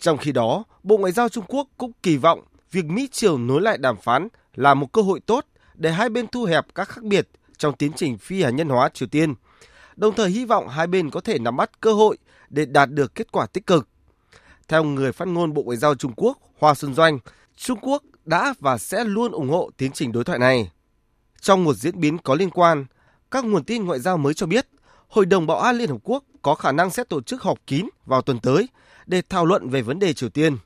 Trong khi đó, Bộ Ngoại giao Trung Quốc cũng kỳ vọng việc Mỹ Triều nối lại đàm phán là một cơ hội tốt để hai bên thu hẹp các khác biệt trong tiến trình phi hạt nhân hóa Triều Tiên, đồng thời hy vọng hai bên có thể nắm bắt cơ hội để đạt được kết quả tích cực. Theo người phát ngôn Bộ Ngoại giao Trung Quốc Hoa Xuân Doanh, Trung Quốc đã và sẽ luôn ủng hộ tiến trình đối thoại này. Trong một diễn biến có liên quan, các nguồn tin ngoại giao mới cho biết Hội đồng Bảo an Liên Hợp Quốc có khả năng sẽ tổ chức họp kín vào tuần tới để thảo luận về vấn đề Triều Tiên.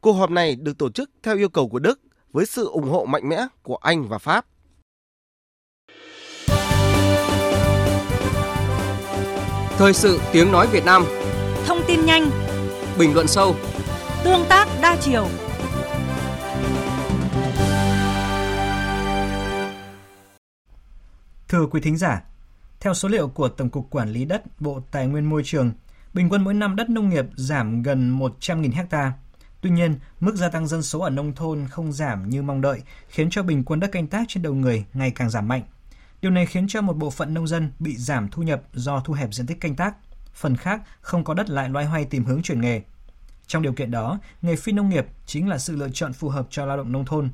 Cuộc họp này được tổ chức theo yêu cầu của Đức với sự ủng hộ mạnh mẽ của Anh và Pháp. Thời sự tiếng nói Việt Nam Thông tin nhanh Bình luận sâu Tương tác đa chiều Thưa quý thính giả, theo số liệu của Tổng cục Quản lý đất, Bộ Tài nguyên Môi trường, bình quân mỗi năm đất nông nghiệp giảm gần 100.000 hecta. Tuy nhiên, mức gia tăng dân số ở nông thôn không giảm như mong đợi, khiến cho bình quân đất canh tác trên đầu người ngày càng giảm mạnh. Điều này khiến cho một bộ phận nông dân bị giảm thu nhập do thu hẹp diện tích canh tác, phần khác không có đất lại loay hoay tìm hướng chuyển nghề. Trong điều kiện đó, nghề phi nông nghiệp chính là sự lựa chọn phù hợp cho lao động nông thôn.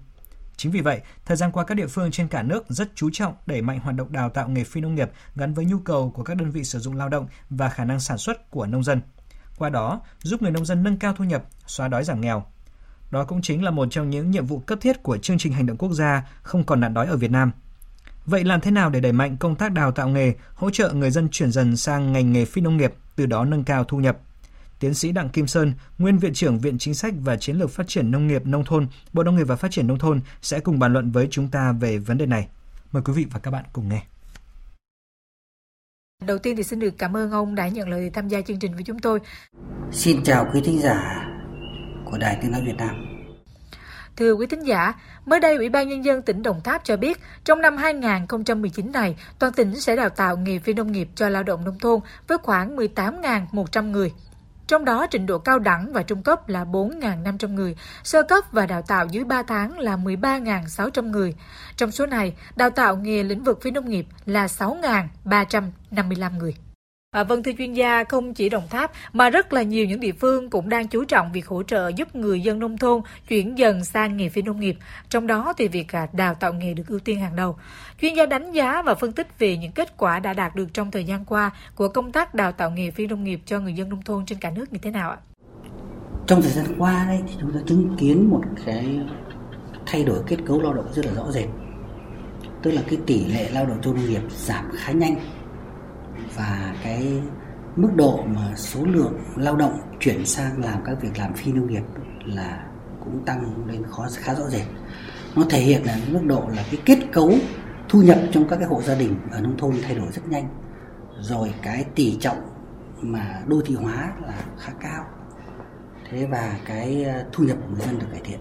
Chính vì vậy, thời gian qua các địa phương trên cả nước rất chú trọng đẩy mạnh hoạt động đào tạo nghề phi nông nghiệp gắn với nhu cầu của các đơn vị sử dụng lao động và khả năng sản xuất của nông dân. Qua đó, giúp người nông dân nâng cao thu nhập, xóa đói giảm nghèo. Đó cũng chính là một trong những nhiệm vụ cấp thiết của chương trình hành động quốc gia không còn nạn đói ở Việt Nam. Vậy làm thế nào để đẩy mạnh công tác đào tạo nghề, hỗ trợ người dân chuyển dần sang ngành nghề phi nông nghiệp, từ đó nâng cao thu nhập? Tiến sĩ Đặng Kim Sơn, nguyên viện trưởng Viện Chính sách và Chiến lược Phát triển Nông nghiệp Nông thôn, Bộ Nông nghiệp và Phát triển Nông thôn sẽ cùng bàn luận với chúng ta về vấn đề này. Mời quý vị và các bạn cùng nghe. Đầu tiên thì xin được cảm ơn ông đã nhận lời tham gia chương trình với chúng tôi. Xin chào quý thính giả của Đài Tiếng Nói Việt Nam. Thưa quý thính giả, mới đây Ủy ban Nhân dân tỉnh Đồng Tháp cho biết, trong năm 2019 này, toàn tỉnh sẽ đào tạo nghề phi nông nghiệp cho lao động nông thôn với khoảng 18.100 người. Trong đó trình độ cao đẳng và trung cấp là 4.500 người, sơ cấp và đào tạo dưới 3 tháng là 13.600 người. Trong số này, đào tạo nghề lĩnh vực phi nông nghiệp là 6.355 người. À, vâng thưa chuyên gia, không chỉ Đồng Tháp mà rất là nhiều những địa phương cũng đang chú trọng việc hỗ trợ giúp người dân nông thôn chuyển dần sang nghề phi nông nghiệp. Trong đó thì việc à, đào tạo nghề được ưu tiên hàng đầu. Chuyên gia đánh giá và phân tích về những kết quả đã đạt được trong thời gian qua của công tác đào tạo nghề phi nông nghiệp cho người dân nông thôn trên cả nước như thế nào ạ? Trong thời gian qua đấy thì chúng ta chứng kiến một cái thay đổi kết cấu lao động rất là rõ rệt. Tức là cái tỷ lệ lao động trong nông nghiệp giảm khá nhanh và cái mức độ mà số lượng lao động chuyển sang làm các việc làm phi nông nghiệp là cũng tăng lên khó khá rõ rệt. Nó thể hiện là mức độ là cái kết cấu thu nhập trong các cái hộ gia đình ở nông thôn thay đổi rất nhanh. Rồi cái tỷ trọng mà đô thị hóa là khá cao. Thế và cái ờ, thu nhập của người dân được cải thiện.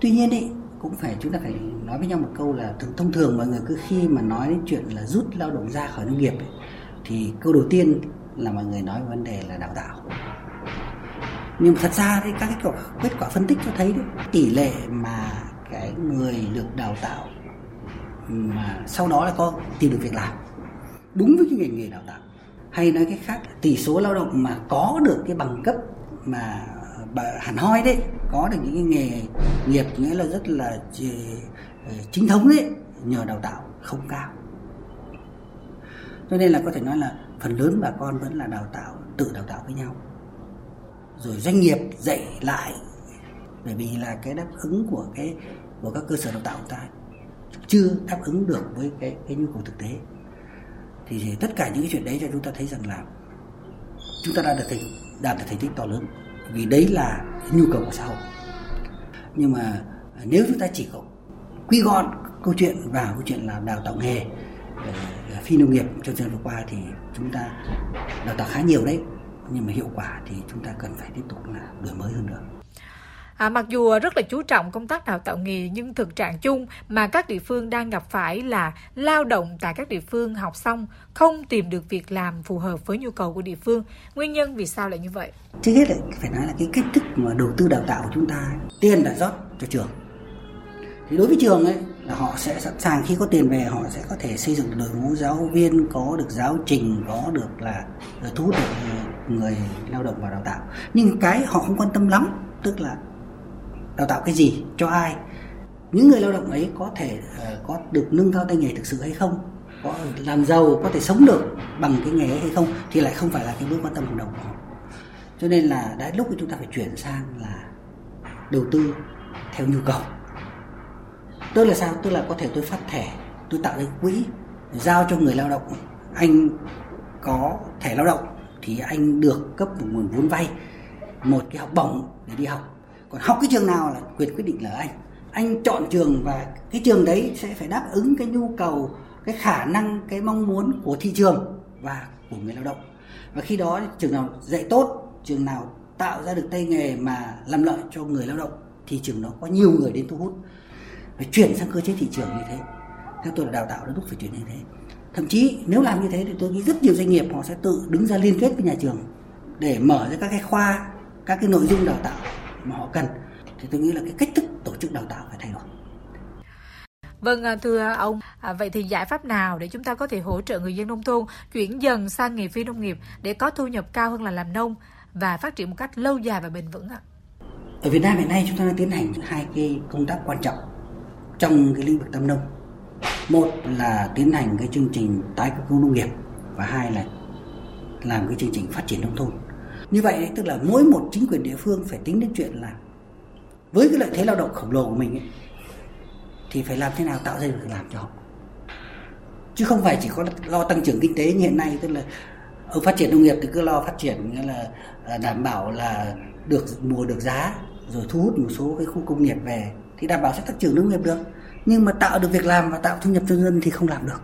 Tuy nhiên ý, cũng phải chúng ta phải nói với nhau một câu là thường thông thường mọi người cứ khi mà nói đến chuyện là rút lao động ra khỏi nông nghiệp ấy, thì câu đầu tiên là mọi người nói vấn đề là đào tạo. Nhưng thật ra thì các cái kết quả phân tích cho thấy đấy, tỷ lệ mà cái người được đào tạo mà sau đó là có tìm được việc làm đúng với cái ngành nghề đào tạo. Hay nói cách khác tỷ số lao động mà có được cái bằng cấp mà hẳn hoi đấy có được những cái nghề nghiệp nghĩa là rất là ờ, chính thống đấy nhờ đào tạo không cao cho nên là có thể nói là phần lớn bà con vẫn là đào tạo tự đào tạo với nhau. Rồi doanh nghiệp dạy lại bởi vì là cái đáp ứng của cái của các cơ sở đào tạo của ta chưa đáp ứng được với cái cái nhu cầu thực tế. Thì, thì tất cả những cái chuyện đấy cho chúng ta thấy rằng là chúng ta đã được thành đạt được thành tích to lớn. Vì đấy là nhu cầu của xã hội. Nhưng mà nếu chúng ta chỉ có quy gọn câu chuyện vào câu chuyện là đào tạo nghề phi nông nghiệp trong thời gian vừa qua thì chúng ta đào tạo khá nhiều đấy nhưng mà hiệu quả thì chúng ta cần phải tiếp tục là đổi mới hơn nữa. À, mặc dù rất là chú trọng công tác đào tạo nghề nhưng thực trạng chung mà các địa phương đang gặp phải là lao động tại các địa phương học xong không tìm được việc làm phù hợp với nhu cầu của địa phương. Nguyên nhân vì sao lại như vậy? Trước hết là phải nói là cái cách thức mà đầu tư đào tạo của chúng ta tiền đã rót cho trường. Thì đối với trường ấy là họ sẽ sẵn sàng khi có tiền về họ sẽ có thể xây dựng đội ngũ giáo viên có được giáo trình có được là thu hút được người lao động vào đào tạo. Nhưng cái họ không quan tâm lắm tức là đào tạo cái gì cho ai. Những người lao động ấy có thể uh, có được nâng cao tay nghề thực sự hay không có làm giàu có thể sống được bằng cái nghề ấy hay không thì lại không phải là cái bước quan tâm hàng đầu của họ. Cho nên là đã lúc chúng ta phải chuyển sang là đầu tư theo nhu cầu tức là sao? Tức là có thể tôi phát thẻ, tôi tạo ra quỹ giao cho người lao động. Anh có thẻ lao động thì anh được cấp một nguồn vốn vay, một cái học bổng để đi học. Còn học cái trường nào là quyền quyết định là anh. Anh chọn trường và cái trường đấy sẽ phải đáp ứng cái nhu cầu, cái khả năng, cái mong muốn của thị trường và của người lao động. Và khi đó trường nào dạy tốt, trường nào tạo ra được tay nghề mà làm lợi cho người lao động thì trường đó có nhiều người đến thu hút phải chuyển sang cơ chế thị trường như thế. Theo tôi là đào tạo đến lúc phải chuyển như thế. Thậm chí nếu làm như thế thì tôi nghĩ rất nhiều doanh nghiệp họ sẽ tự đứng ra liên kết với nhà trường để mở ra các cái khoa các cái nội dung đào tạo mà họ cần. Thì tôi nghĩ là cái cách thức tổ chức đào tạo phải thay đổi. Vâng, à, thưa ông, à, vậy thì giải pháp nào để chúng ta có thể hỗ trợ người dân nông thôn chuyển dần sang nghề phi nông nghiệp để có thu nhập cao hơn là làm nông và phát triển một cách lâu dài và bền vững ạ? Ở Việt Nam hiện nay chúng ta đang tiến hành hai cái công tác quan trọng trong cái lĩnh vực tâm nông. Một là tiến hành cái chương trình tái cơ cấu nông nghiệp và hai là làm cái chương trình phát triển nông thôn. Như vậy tức là mỗi một chính quyền địa phương phải tính đến chuyện là với cái lợi thế lao động khổng lồ của mình ấy, thì phải làm thế nào tạo ra việc làm cho họ chứ không phải chỉ có lo tăng trưởng kinh tế như hiện nay tức là ở phát triển nông nghiệp thì cứ lo phát triển nghĩa là à, đảm bảo là được mùa được giá rồi thu hút một số cái khu công nghiệp về thì đảm bảo sẽ tăng trưởng nông nghiệp được. Nhưng mà tạo được việc làm và tạo thu nhập cho dân thì không làm được.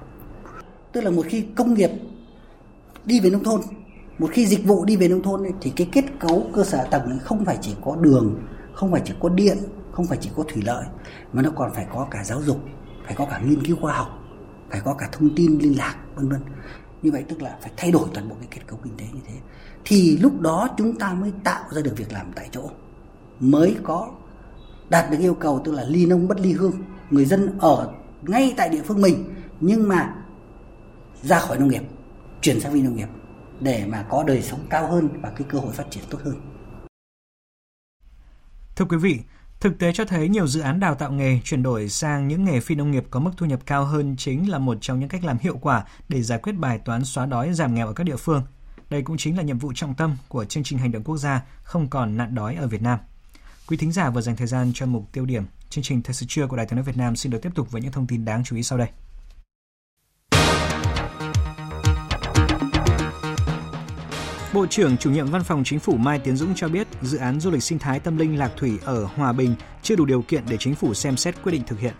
Tức là một khi công nghiệp đi về nông thôn một khi dịch vụ đi về nông thôn ấy, thì cái kết cấu cơ sở tầng không phải chỉ có đường không phải chỉ có điện không phải chỉ có thủy lợi mà nó còn phải có cả giáo dục phải có cả nghiên cứu khoa học phải có cả thông tin liên lạc vân vân. Như vậy tức là phải thay đổi toàn bộ cái kết cấu kinh tế như thế. Thì lúc đó chúng ta mới tạo ra được việc làm tại chỗ. Mới có đạt được yêu cầu tức là ly nông bất ly hương người dân ở ngay tại địa phương mình nhưng mà ra khỏi nông nghiệp chuyển sang phi nông nghiệp để mà có đời sống cao hơn và cái cơ hội phát triển tốt hơn. Thưa quý vị, Thực tế cho thấy nhiều dự án đào tạo nghề chuyển đổi sang những nghề phi nông nghiệp có mức thu nhập cao hơn chính là một trong những cách làm hiệu quả để giải quyết bài toán xóa đói giảm nghèo ở các địa phương. Đây cũng chính là nhiệm vụ trọng tâm của chương trình hành động quốc gia không còn nạn đói ở Việt Nam. Quý thính giả vừa dành thời gian cho mục tiêu điểm. Chương trình Thời sự trưa của Đài tiếng nói Việt Nam xin được tiếp tục với những thông tin đáng chú ý sau đây. Bộ trưởng chủ nhiệm Văn phòng Chính phủ Mai Tiến Dũng cho biết dự án du lịch sinh thái tâm linh Lạc Thủy ở Hòa Bình chưa đủ điều kiện để chính phủ xem xét quyết định thực hiện.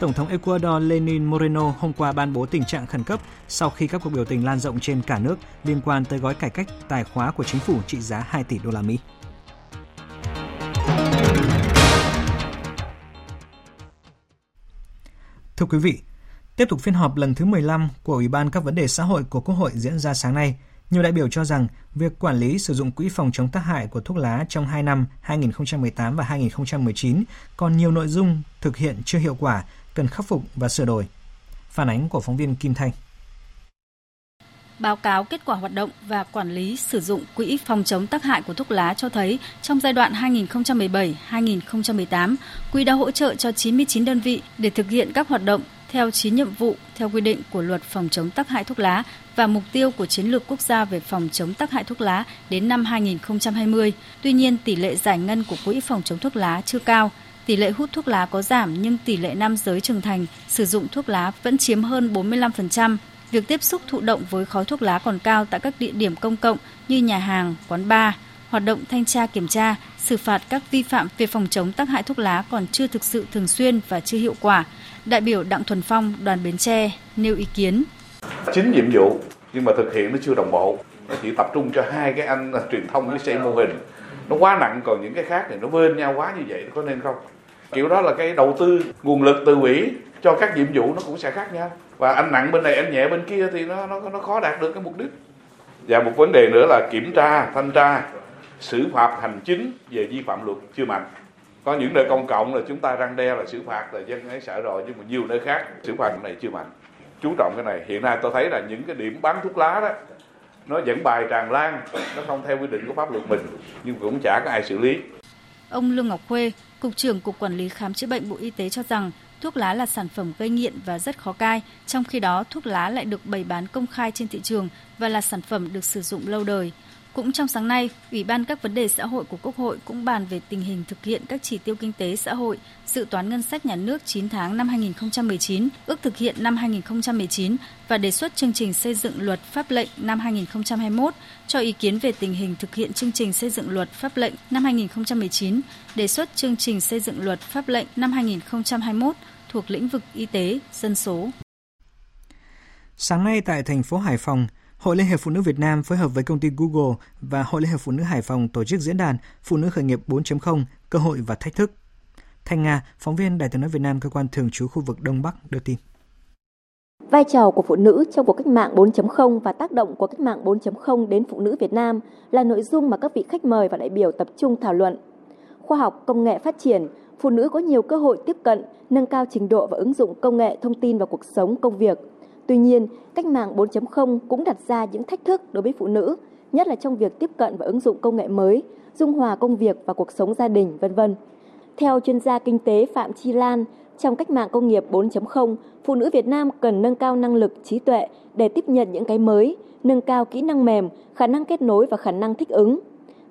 Tổng thống Ecuador Lenin Moreno hôm qua ban bố tình trạng khẩn cấp sau khi các cuộc biểu tình lan rộng trên cả nước liên quan tới gói cải cách tài khóa của chính phủ trị giá 2 tỷ đô la Mỹ. Thưa quý vị, tiếp tục phiên họp lần thứ 15 của Ủy ban các vấn đề xã hội của Quốc hội diễn ra sáng nay – nhiều đại biểu cho rằng việc quản lý sử dụng quỹ phòng chống tác hại của thuốc lá trong 2 năm 2018 và 2019 còn nhiều nội dung thực hiện chưa hiệu quả, cần khắc phục và sửa đổi. Phản ánh của phóng viên Kim Thanh. Báo cáo kết quả hoạt động và quản lý sử dụng quỹ phòng chống tác hại của thuốc lá cho thấy trong giai đoạn 2017-2018, quỹ đã hỗ trợ cho 99 đơn vị để thực hiện các hoạt động theo 9 nhiệm vụ theo quy định của luật phòng chống tác hại thuốc lá và mục tiêu của chiến lược quốc gia về phòng chống tác hại thuốc lá đến năm 2020. Tuy nhiên, tỷ lệ giải ngân của quỹ phòng chống thuốc lá chưa cao. Tỷ lệ hút thuốc lá có giảm nhưng tỷ lệ nam giới trưởng thành sử dụng thuốc lá vẫn chiếm hơn 45%. Việc tiếp xúc thụ động với khói thuốc lá còn cao tại các địa điểm công cộng như nhà hàng, quán bar. Hoạt động thanh tra kiểm tra, xử phạt các vi phạm về phòng chống tác hại thuốc lá còn chưa thực sự thường xuyên và chưa hiệu quả. Đại biểu Đặng Thuần Phong, đoàn Bến Tre nêu ý kiến. Chính nhiệm vụ nhưng mà thực hiện nó chưa đồng bộ. Nó chỉ tập trung cho hai cái anh truyền thông với xây mô hình. Nó quá nặng còn những cái khác thì nó vên nhau quá như vậy có nên không? Kiểu đó là cái đầu tư nguồn lực từ quỹ cho các nhiệm vụ nó cũng sẽ khác nhau. Và anh nặng bên này anh nhẹ bên kia thì nó nó nó khó đạt được cái mục đích. Và một vấn đề nữa là kiểm tra, thanh tra, xử phạt hành chính về vi phạm luật chưa mạnh. Có những nơi công cộng là chúng ta răng đe là xử phạt là dân ấy sợ rồi nhưng mà nhiều nơi khác xử phạt này chưa mạnh. Chú trọng cái này. Hiện nay tôi thấy là những cái điểm bán thuốc lá đó nó vẫn bài tràn lan nó không theo quy định của pháp luật mình nhưng cũng chả có ai xử lý. Ông Lương Ngọc Khuê cục trưởng cục quản lý khám chữa bệnh bộ y tế cho rằng thuốc lá là sản phẩm gây nghiện và rất khó cai, trong khi đó thuốc lá lại được bày bán công khai trên thị trường và là sản phẩm được sử dụng lâu đời. Cũng trong sáng nay, Ủy ban các vấn đề xã hội của Quốc hội cũng bàn về tình hình thực hiện các chỉ tiêu kinh tế xã hội, dự toán ngân sách nhà nước 9 tháng năm 2019, ước thực hiện năm 2019 và đề xuất chương trình xây dựng luật pháp lệnh năm 2021, cho ý kiến về tình hình thực hiện chương trình xây dựng luật pháp lệnh năm 2019, đề xuất chương trình xây dựng luật pháp lệnh năm 2021 thuộc lĩnh vực y tế, dân số. Sáng nay tại thành phố Hải Phòng, Hội Liên hiệp Phụ nữ Việt Nam phối hợp với công ty Google và Hội Liên hiệp Phụ nữ Hải Phòng tổ chức diễn đàn Phụ nữ khởi nghiệp 4.0, cơ hội và thách thức. Thanh Nga, phóng viên Đài tiếng nói Việt Nam cơ quan thường trú khu vực Đông Bắc đưa tin. vai trò của phụ nữ trong cuộc cách mạng 4.0 và tác động của cách mạng 4.0 đến phụ nữ Việt Nam là nội dung mà các vị khách mời và đại biểu tập trung thảo luận. Khoa học công nghệ phát triển, phụ nữ có nhiều cơ hội tiếp cận, nâng cao trình độ và ứng dụng công nghệ thông tin vào cuộc sống, công việc. Tuy nhiên, cách mạng 4.0 cũng đặt ra những thách thức đối với phụ nữ, nhất là trong việc tiếp cận và ứng dụng công nghệ mới, dung hòa công việc và cuộc sống gia đình, vân vân. Theo chuyên gia kinh tế Phạm Chi Lan, trong cách mạng công nghiệp 4.0, phụ nữ Việt Nam cần nâng cao năng lực, trí tuệ để tiếp nhận những cái mới, nâng cao kỹ năng mềm, khả năng kết nối và khả năng thích ứng.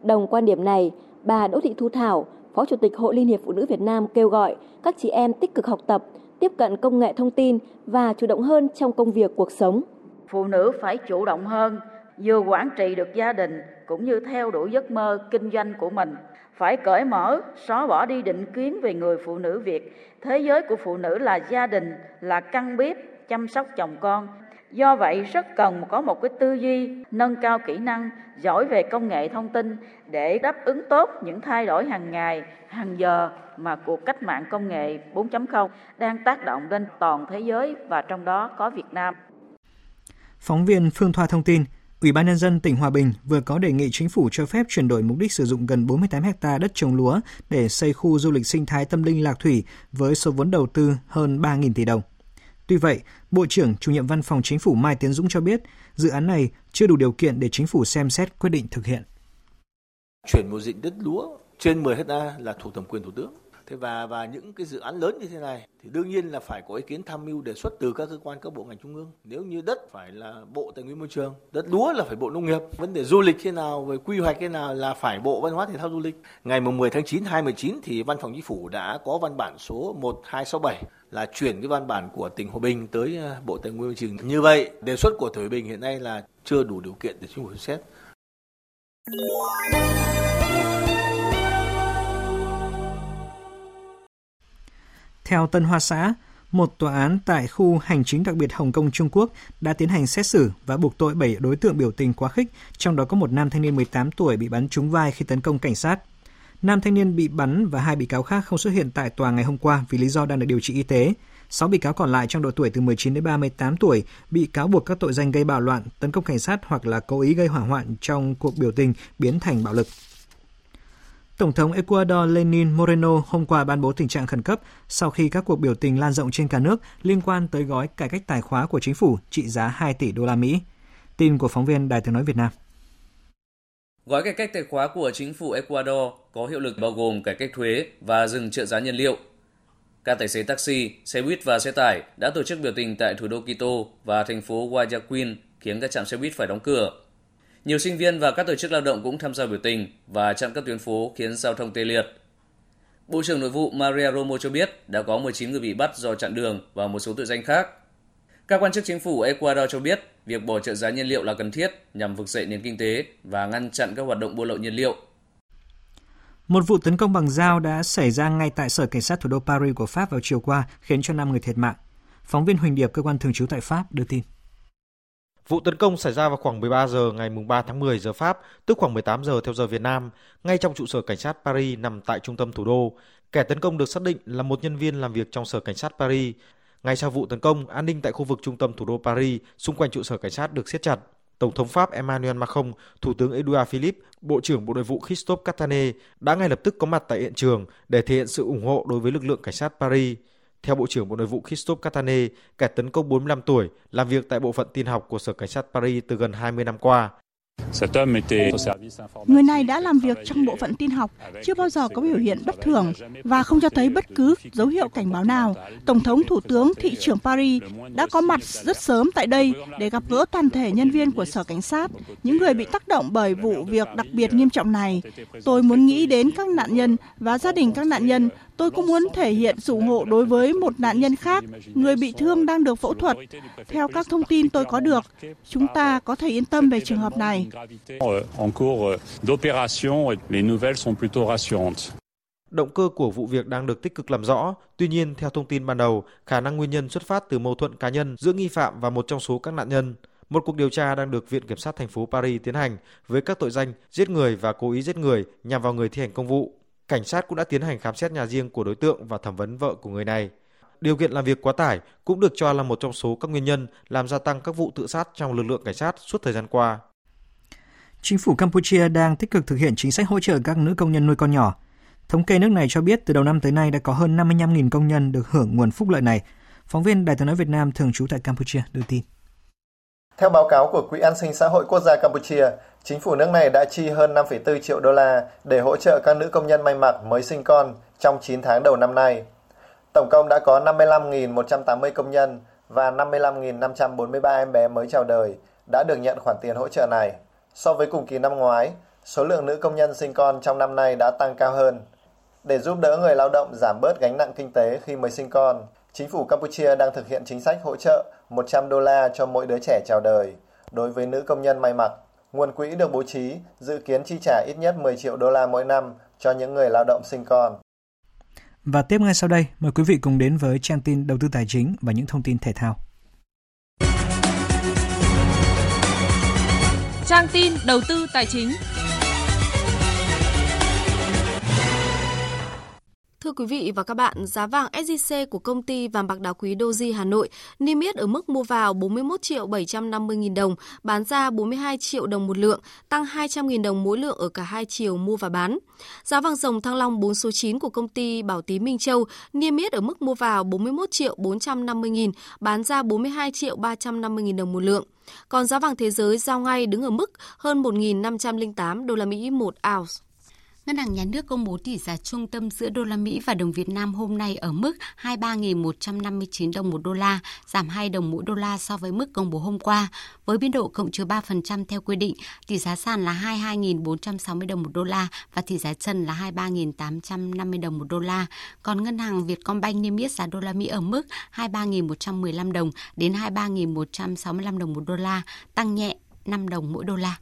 Đồng quan điểm này, bà Đỗ Thị Thu Thảo, Phó Chủ tịch Hội Liên hiệp Phụ nữ Việt Nam kêu gọi các chị em tích cực học tập, tiếp cận công nghệ thông tin và chủ động hơn trong công việc cuộc sống. Phụ nữ phải chủ động hơn, vừa quản trị được gia đình cũng như theo đuổi giấc mơ kinh doanh của mình phải cởi mở, xóa bỏ đi định kiến về người phụ nữ Việt. Thế giới của phụ nữ là gia đình, là căn bếp, chăm sóc chồng con. Do vậy rất cần có một cái tư duy nâng cao kỹ năng, giỏi về công nghệ thông tin để đáp ứng tốt những thay đổi hàng ngày, hàng giờ mà cuộc cách mạng công nghệ 4.0 đang tác động lên toàn thế giới và trong đó có Việt Nam. Phóng viên Phương Thoa thông tin, Ủy ban nhân dân tỉnh Hòa Bình vừa có đề nghị chính phủ cho phép chuyển đổi mục đích sử dụng gần 48 ha đất trồng lúa để xây khu du lịch sinh thái tâm linh Lạc Thủy với số vốn đầu tư hơn 3.000 tỷ đồng. Tuy vậy, Bộ trưởng Chủ nhiệm Văn phòng Chính phủ Mai Tiến Dũng cho biết, dự án này chưa đủ điều kiện để chính phủ xem xét quyết định thực hiện. Chuyển mục diện đất lúa trên 10 ha là thuộc thẩm quyền Thủ tướng Thế và và những cái dự án lớn như thế này thì đương nhiên là phải có ý kiến tham mưu đề xuất từ các cơ quan các bộ ngành trung ương. Nếu như đất phải là Bộ Tài nguyên Môi trường, đất lúa là phải Bộ Nông nghiệp, vấn đề du lịch thế nào, về quy hoạch thế nào là phải Bộ Văn hóa Thể thao Du lịch. Ngày 10 tháng 9 2019 thì Văn phòng Chính phủ đã có văn bản số 1267 là chuyển cái văn bản của tỉnh Hòa Bình tới ờ, Bộ Tài nguyên Môi trường. Như vậy, đề xuất của tỉnh Hòa Bình hiện nay là chưa đủ điều kiện để chính phủ xét. Theo Tân Hoa Xã, một tòa án tại khu hành chính đặc biệt Hồng Kông Trung Quốc đã tiến hành xét xử và buộc tội 7 đối tượng biểu tình quá khích, trong đó có một nam thanh niên 18 tuổi bị bắn trúng vai khi tấn công cảnh sát. Nam thanh niên bị bắn và hai bị cáo khác không xuất hiện tại tòa ngày hôm qua vì lý do đang được điều trị y tế. 6 bị cáo còn lại trong độ tuổi từ 19 đến 38 tuổi bị cáo buộc các tội danh gây bạo loạn, tấn công cảnh sát hoặc là cố ý gây hỏa hoạn trong cuộc biểu tình biến thành bạo lực. Tổng thống Ecuador Lenin Moreno hôm qua ban bố tình trạng khẩn cấp sau khi các cuộc biểu tình lan rộng trên cả nước liên quan tới gói cải cách tài khóa của chính phủ trị giá 2 tỷ đô la Mỹ. Tin của phóng viên Đài tiếng nói Việt Nam. Gói cải cách tài khóa của chính phủ Ecuador có hiệu lực bao gồm cải cách thuế và dừng trợ giá nhiên liệu. Các tài xế taxi, xe buýt và xe tải đã tổ chức biểu tình tại thủ đô Quito và thành phố Guayaquil khiến các trạm xe buýt phải đóng cửa nhiều sinh viên và các tổ chức lao động cũng tham gia biểu tình và chặn các tuyến phố khiến giao thông tê liệt. Bộ trưởng Nội vụ Maria Romo cho biết đã có 19 người bị bắt do chặn đường và một số tội danh khác. Các quan chức chính phủ Ecuador cho biết việc bỏ trợ giá nhiên liệu là cần thiết nhằm vực dậy nền kinh tế và ngăn chặn các hoạt động buôn lậu nhiên liệu. Một vụ tấn công bằng dao đã xảy ra ngay tại sở cảnh sát thủ đô Paris của Pháp vào chiều qua, khiến cho 5 người thiệt mạng. Phóng viên Huỳnh Điệp, cơ quan thường trú tại Pháp, đưa tin. Vụ tấn công xảy ra vào khoảng 13 giờ ngày 3 tháng 10 giờ Pháp, tức khoảng 18 giờ theo giờ Việt Nam, ngay trong trụ sở cảnh sát Paris nằm tại trung tâm thủ đô. Kẻ tấn công được xác định là một nhân viên làm việc trong sở cảnh sát Paris. Ngay sau vụ tấn công, an ninh tại khu vực trung tâm thủ đô Paris xung quanh trụ sở cảnh sát được siết chặt. Tổng thống Pháp Emmanuel Macron, Thủ tướng Edouard Philippe, Bộ trưởng Bộ Nội vụ Christophe Castanet đã ngay lập tức có mặt tại hiện trường để thể hiện sự ủng hộ đối với lực lượng cảnh sát Paris. Theo Bộ trưởng Bộ Nội vụ Christophe Catane, kẻ tấn công 45 tuổi, làm việc tại bộ phận tin học của Sở Cảnh sát Paris từ gần 20 năm qua. Người này đã làm việc trong bộ phận tin học, chưa bao giờ có biểu hiện bất thường và không cho thấy bất cứ dấu hiệu cảnh báo nào. Tổng thống, Thủ tướng, thị trưởng Paris đã có mặt rất sớm tại đây để gặp gỡ toàn thể nhân viên của sở cảnh sát, những người bị tác động bởi vụ việc đặc biệt nghiêm trọng này. Tôi muốn nghĩ đến các nạn nhân và gia đình các nạn nhân. Tôi cũng muốn thể hiện sự ủng hộ đối với một nạn nhân khác, người bị thương đang được phẫu thuật. Theo các thông tin tôi có được, chúng ta có thể yên tâm về trường hợp này. Động cơ của vụ việc đang được tích cực làm rõ, tuy nhiên theo thông tin ban đầu, khả năng nguyên nhân xuất phát từ mâu thuẫn cá nhân giữa nghi phạm và một trong số các nạn nhân. Một cuộc điều tra đang được Viện Kiểm sát thành phố Paris tiến hành với các tội danh giết người và cố ý giết người nhằm vào người thi hành công vụ. Cảnh sát cũng đã tiến hành khám xét nhà riêng của đối tượng và thẩm vấn vợ của người này. Điều kiện làm việc quá tải cũng được cho là một trong số các nguyên nhân làm gia tăng các vụ tự sát trong lực lượng cảnh sát suốt thời gian qua. Chính phủ Campuchia đang tích cực thực hiện chính sách hỗ trợ các nữ công nhân nuôi con nhỏ. Thống kê nước này cho biết từ đầu năm tới nay đã có hơn 55.000 công nhân được hưởng nguồn phúc lợi này. Phóng viên Đài tiếng nói Việt Nam thường trú tại Campuchia đưa tin. Theo báo cáo của Quỹ An sinh xã hội quốc gia Campuchia, chính phủ nước này đã chi hơn 5,4 triệu đô la để hỗ trợ các nữ công nhân may mặc mới sinh con trong 9 tháng đầu năm nay. Tổng cộng đã có 55.180 công nhân và 55.543 em bé mới chào đời đã được nhận khoản tiền hỗ trợ này. So với cùng kỳ năm ngoái, số lượng nữ công nhân sinh con trong năm nay đã tăng cao hơn. Để giúp đỡ người lao động giảm bớt gánh nặng kinh tế khi mới sinh con, chính phủ Campuchia đang thực hiện chính sách hỗ trợ 100 đô la cho mỗi đứa trẻ chào đời. Đối với nữ công nhân may mặc, nguồn quỹ được bố trí dự kiến chi trả ít nhất 10 triệu đô la mỗi năm cho những người lao động sinh con. Và tiếp ngay sau đây, mời quý vị cùng đến với trang tin đầu tư tài chính và những thông tin thể thao. Trang tin đầu tư tài chính. Thưa quý vị và các bạn, giá vàng SJC của công ty vàng bạc đá quý Doji Hà Nội niêm yết ở mức mua vào 41 triệu 750 nghìn đồng, bán ra 42 triệu đồng một lượng, tăng 200 nghìn đồng mỗi lượng ở cả hai chiều mua và bán. Giá vàng dòng thăng long 4 số 9 của công ty Bảo Tí Minh Châu niêm yết ở mức mua vào 41 triệu 450 nghìn, bán ra 42 triệu 350 nghìn đồng một lượng. Còn giá vàng thế giới giao ngay đứng ở mức hơn 1.508 đô la Mỹ một ounce. Ngân hàng Nhà nước công bố tỷ giá trung tâm giữa đô la Mỹ và đồng Việt Nam hôm nay ở mức 23.159 đồng một đô la, giảm 2 đồng mỗi đô la so với mức công bố hôm qua. Với biên độ cộng trừ 3% theo quy định, tỷ giá sàn là 22.460 đồng một đô la và tỷ giá trần là 23.850 đồng một đô la. Còn ngân hàng Vietcombank niêm yết giá đô la Mỹ ở mức 23.115 đồng đến 23.165 đồng một đô la, tăng nhẹ 5 đồng mỗi đô la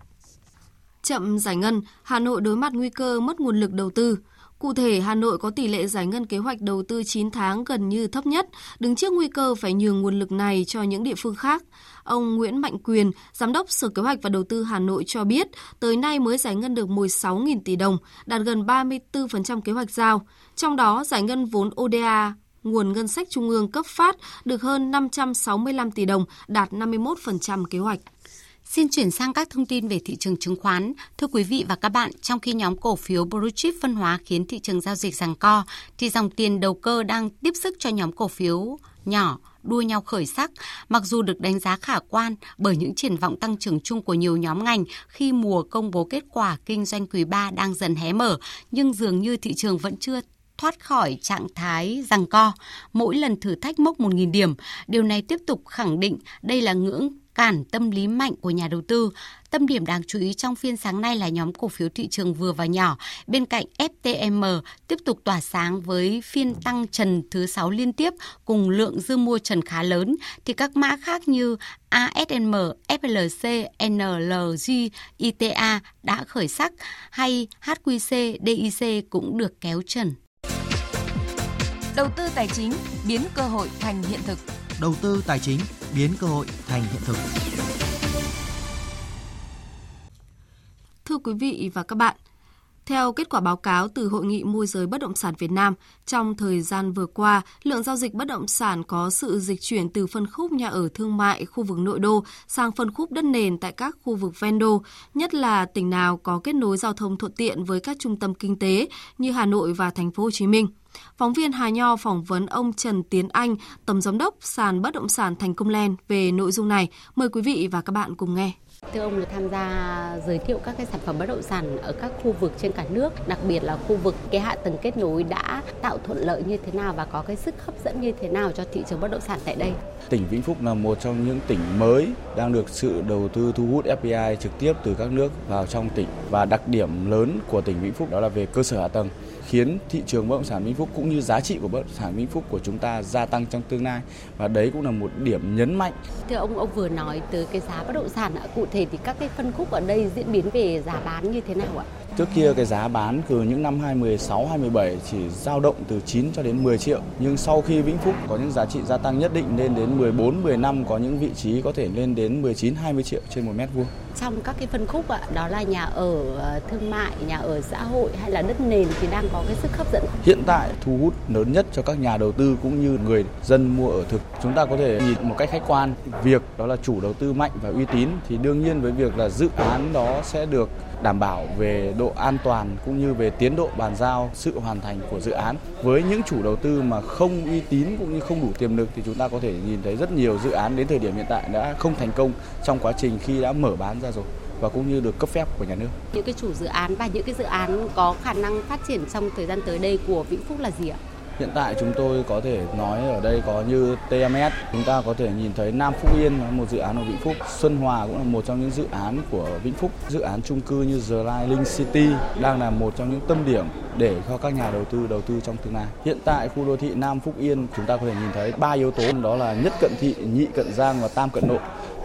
chậm giải ngân, Hà Nội đối mặt nguy cơ mất nguồn lực đầu tư. Cụ thể, Hà Nội có tỷ lệ giải ngân kế hoạch đầu tư 9 tháng gần như thấp nhất, đứng trước nguy cơ phải nhường nguồn lực này cho những địa phương khác. Ông Nguyễn Mạnh Quyền, Giám đốc Sở Kế hoạch và Đầu tư Hà Nội cho biết, tới nay mới giải ngân được 16.000 tỷ đồng, đạt gần 34% kế hoạch giao. Trong đó, giải ngân vốn ODA nguồn ngân sách trung ương cấp phát được hơn 565 tỷ đồng, đạt 51% kế hoạch. Xin chuyển sang các thông tin về thị trường chứng khoán. Thưa quý vị và các bạn, trong khi nhóm cổ phiếu blue chip phân hóa khiến thị trường giao dịch giằng co, thì dòng tiền đầu cơ đang tiếp sức cho nhóm cổ phiếu nhỏ đua nhau khởi sắc, mặc dù được đánh giá khả quan bởi những triển vọng tăng trưởng chung của nhiều nhóm ngành khi mùa công bố kết quả kinh doanh quý 3 đang dần hé mở, nhưng dường như thị trường vẫn chưa thoát khỏi trạng thái rằng co. Mỗi lần thử thách mốc 1.000 điểm, điều này tiếp tục khẳng định đây là ngưỡng cản tâm lý mạnh của nhà đầu tư. Tâm điểm đáng chú ý trong phiên sáng nay là nhóm cổ phiếu thị trường vừa và nhỏ. Bên cạnh FTM tiếp tục tỏa sáng với phiên tăng trần thứ 6 liên tiếp cùng lượng dư mua trần khá lớn, thì các mã khác như ASM, FLC, NLG, ITA đã khởi sắc hay HQC, DIC cũng được kéo trần. Đầu tư tài chính biến cơ hội thành hiện thực đầu tư tài chính biến cơ hội thành hiện thực. Thưa quý vị và các bạn, theo kết quả báo cáo từ Hội nghị môi giới bất động sản Việt Nam, trong thời gian vừa qua, lượng giao dịch bất động sản có sự dịch chuyển từ phân khúc nhà ở thương mại khu vực nội đô sang phân khúc đất nền tại các khu vực ven đô, nhất là tỉnh nào có kết nối giao thông thuận tiện với các trung tâm kinh tế như Hà Nội và thành phố Hồ Chí Minh. Phóng viên Hà Nho phỏng vấn ông Trần Tiến Anh, tổng giám đốc sàn bất động sản Thành Công Len về nội dung này. Mời quý vị và các bạn cùng nghe. Thưa ông là tham gia giới thiệu các cái sản phẩm bất động sản ở các khu vực trên cả nước, đặc biệt là khu vực cái hạ tầng kết nối đã tạo thuận lợi như thế nào và có cái sức hấp dẫn như thế nào cho thị trường bất động sản tại đây. Tỉnh Vĩnh Phúc là một trong những tỉnh mới đang được sự đầu tư thu hút FDI trực tiếp từ các nước vào trong tỉnh và đặc điểm lớn của tỉnh Vĩnh Phúc đó là về cơ sở hạ tầng khiến thị trường bất động sản Vĩnh Phúc cũng như giá trị của bất động sản Vĩnh Phúc của chúng ta gia tăng trong tương lai và đấy cũng là một điểm nhấn mạnh. Thưa ông, ông vừa nói tới cái giá bất động sản cụ thể thì các cái phân khúc ở đây diễn biến về giá bán như thế nào ạ? Trước kia cái giá bán từ những năm 2016, 2017 chỉ dao động từ 9 cho đến 10 triệu. Nhưng sau khi Vĩnh Phúc có những giá trị gia tăng nhất định lên đến 14, 15 có những vị trí có thể lên đến 19, 20 triệu trên một mét vuông trong các cái phân khúc ạ, đó là nhà ở ờ, thương mại, nhà ở xã hội hay là đất nền thì đang có cái sức hấp dẫn. Hiện tại thu hút lớn nhất cho các nhà đầu tư cũng như người dân mua ở thực. Chúng ta có thể nhìn một cách khách quan, việc đó là chủ đầu tư mạnh và uy tín thì đương nhiên với việc là dự án đó sẽ được đảm bảo về độ an toàn cũng như về tiến độ bàn giao sự hoàn thành của dự án. Với những chủ đầu tư mà không uy tín cũng như không đủ tiềm lực thì chúng ta có thể nhìn thấy rất nhiều dự án đến thời điểm hiện tại đã không thành công trong quá trình khi đã mở bán ra rồi và cũng như được cấp phép của nhà nước. Những cái chủ dự án và những cái dự án có khả năng phát triển trong thời gian tới đây của Vĩnh Phúc là gì ạ? Hiện tại chúng tôi có thể nói ở đây có như TMS, chúng ta có thể nhìn thấy Nam Phúc Yên là một dự án ở Vĩnh Phúc, Xuân Hòa cũng là một trong những dự án của Vĩnh Phúc. Dự án chung cư như The Link City đang là một trong những tâm điểm để cho các nhà đầu tư đầu tư trong tương lai. Hiện tại khu đô thị Nam Phúc Yên chúng ta có thể nhìn thấy ba yếu tố đó là nhất cận thị, nhị cận giang và tam cận nội.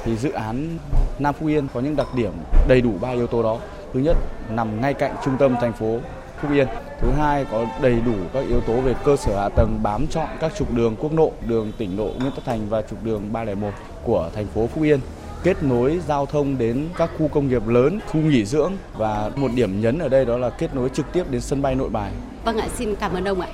Thì dự án Nam Phúc Yên có những đặc điểm đầy đủ ba yếu tố đó. Thứ nhất nằm ngay cạnh trung tâm thành phố Phúc Yên. Thứ hai có đầy đủ các yếu tố về cơ sở hạ tầng bám trọn các trục đường quốc lộ, đường tỉnh lộ Nguyễn Tất Thành và trục đường 301 của thành phố Phúc Yên kết nối giao thông đến các khu công nghiệp lớn, khu nghỉ dưỡng và một điểm nhấn ở đây đó là kết nối trực tiếp đến sân bay Nội Bài. Vâng ạ, xin cảm ơn ông ạ.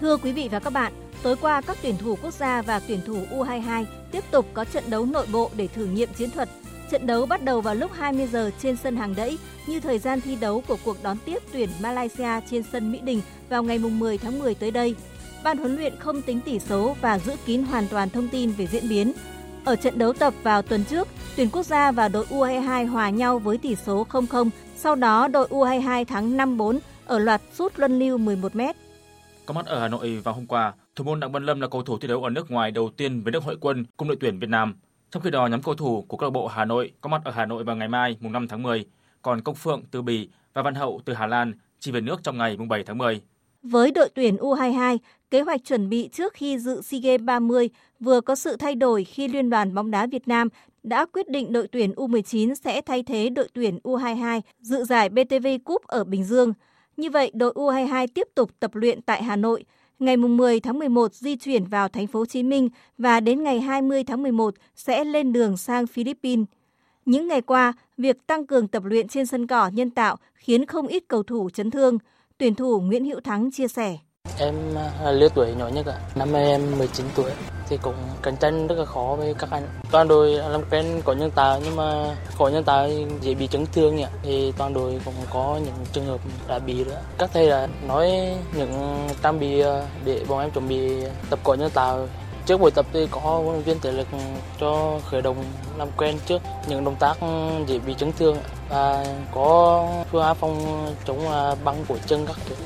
Thưa quý vị và các bạn, Tối qua, các tuyển thủ quốc gia và tuyển thủ U22 tiếp tục có trận đấu nội bộ để thử nghiệm chiến thuật. Trận đấu bắt đầu vào lúc 20 giờ trên sân hàng đẫy, như thời gian thi đấu của cuộc đón tiếp tuyển Malaysia trên sân Mỹ Đình vào ngày 10 tháng 10 tới đây. Ban huấn luyện không tính tỷ số và giữ kín hoàn toàn thông tin về diễn biến. Ở trận đấu tập vào tuần trước, tuyển quốc gia và đội U22 hòa nhau với tỷ số 0-0, sau đó đội U22 thắng 5-4 ở loạt sút luân lưu 11 mét. Có mặt ở Hà Nội vào hôm qua, thủ môn Đặng Văn Lâm là cầu thủ thi đấu ở nước ngoài đầu tiên với nước hội quân cùng đội tuyển Việt Nam. Trong khi đó, nhóm cầu thủ của câu lạc bộ Hà Nội có mặt ở Hà Nội vào ngày mai mùng 5 tháng 10, còn Công Phượng từ Bỉ và Văn Hậu từ Hà Lan chỉ về nước trong ngày mùng 7 tháng 10. Với đội tuyển U22, kế hoạch chuẩn bị trước khi dự SEA Games 30 vừa có sự thay đổi khi Liên đoàn bóng đá Việt Nam đã quyết định đội tuyển U19 sẽ thay thế đội tuyển U22 dự giải BTV Cup ở Bình Dương. Như vậy, đội U22 tiếp tục tập luyện tại Hà Nội. Ngày 10 tháng 11 di chuyển vào thành phố Hồ Chí Minh và đến ngày 20 tháng 11 sẽ lên đường sang Philippines. Những ngày qua, việc tăng cường tập luyện trên sân cỏ nhân tạo khiến không ít cầu thủ chấn thương. Tuyển thủ Nguyễn Hữu Thắng chia sẻ. Em là lứa tuổi nhỏ nhất ạ. Năm nay em 19 tuổi thì cũng cạnh tranh rất là khó với các anh. Toàn đội làm quen có nhân tài, nhưng mà có nhân tài dễ bị chấn thương nhỉ. Thì toàn đội cũng có những trường hợp đã bị nữa. Các thầy đã nói những trang bị à, để bọn em chuẩn bị tập có nhân tài trước buổi tập thì có huấn luyện viên thể lực cho khởi động, làm quen trước những động tác dễ bị chấn thương và có phương án phòng chống à, băng của chân các kiểu.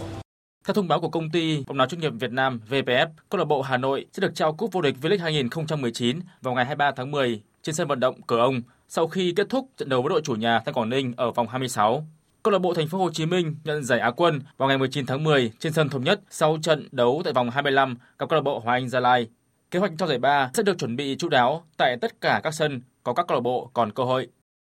Theo thông báo của công ty bóng đá chuyên nghiệp Việt Nam VPF, câu lạc bộ Hà Nội sẽ được trao cúp vô địch V-League 2019 vào ngày 23 tháng 10 trên sân vận động Cờ Ông sau khi kết thúc trận đấu với đội chủ nhà Thanh Quảng Ninh ở vòng 26. Câu lạc bộ Thành phố Hồ Chí Minh nhận giải Á quân vào ngày 19 tháng 10 trên sân thống nhất sau trận đấu tại vòng 25 gặp câu lạc bộ Hoàng Anh Gia Lai. Kế hoạch cho giải ba sẽ được chuẩn bị chú đáo tại tất cả các sân có các câu lạc bộ còn cơ hội.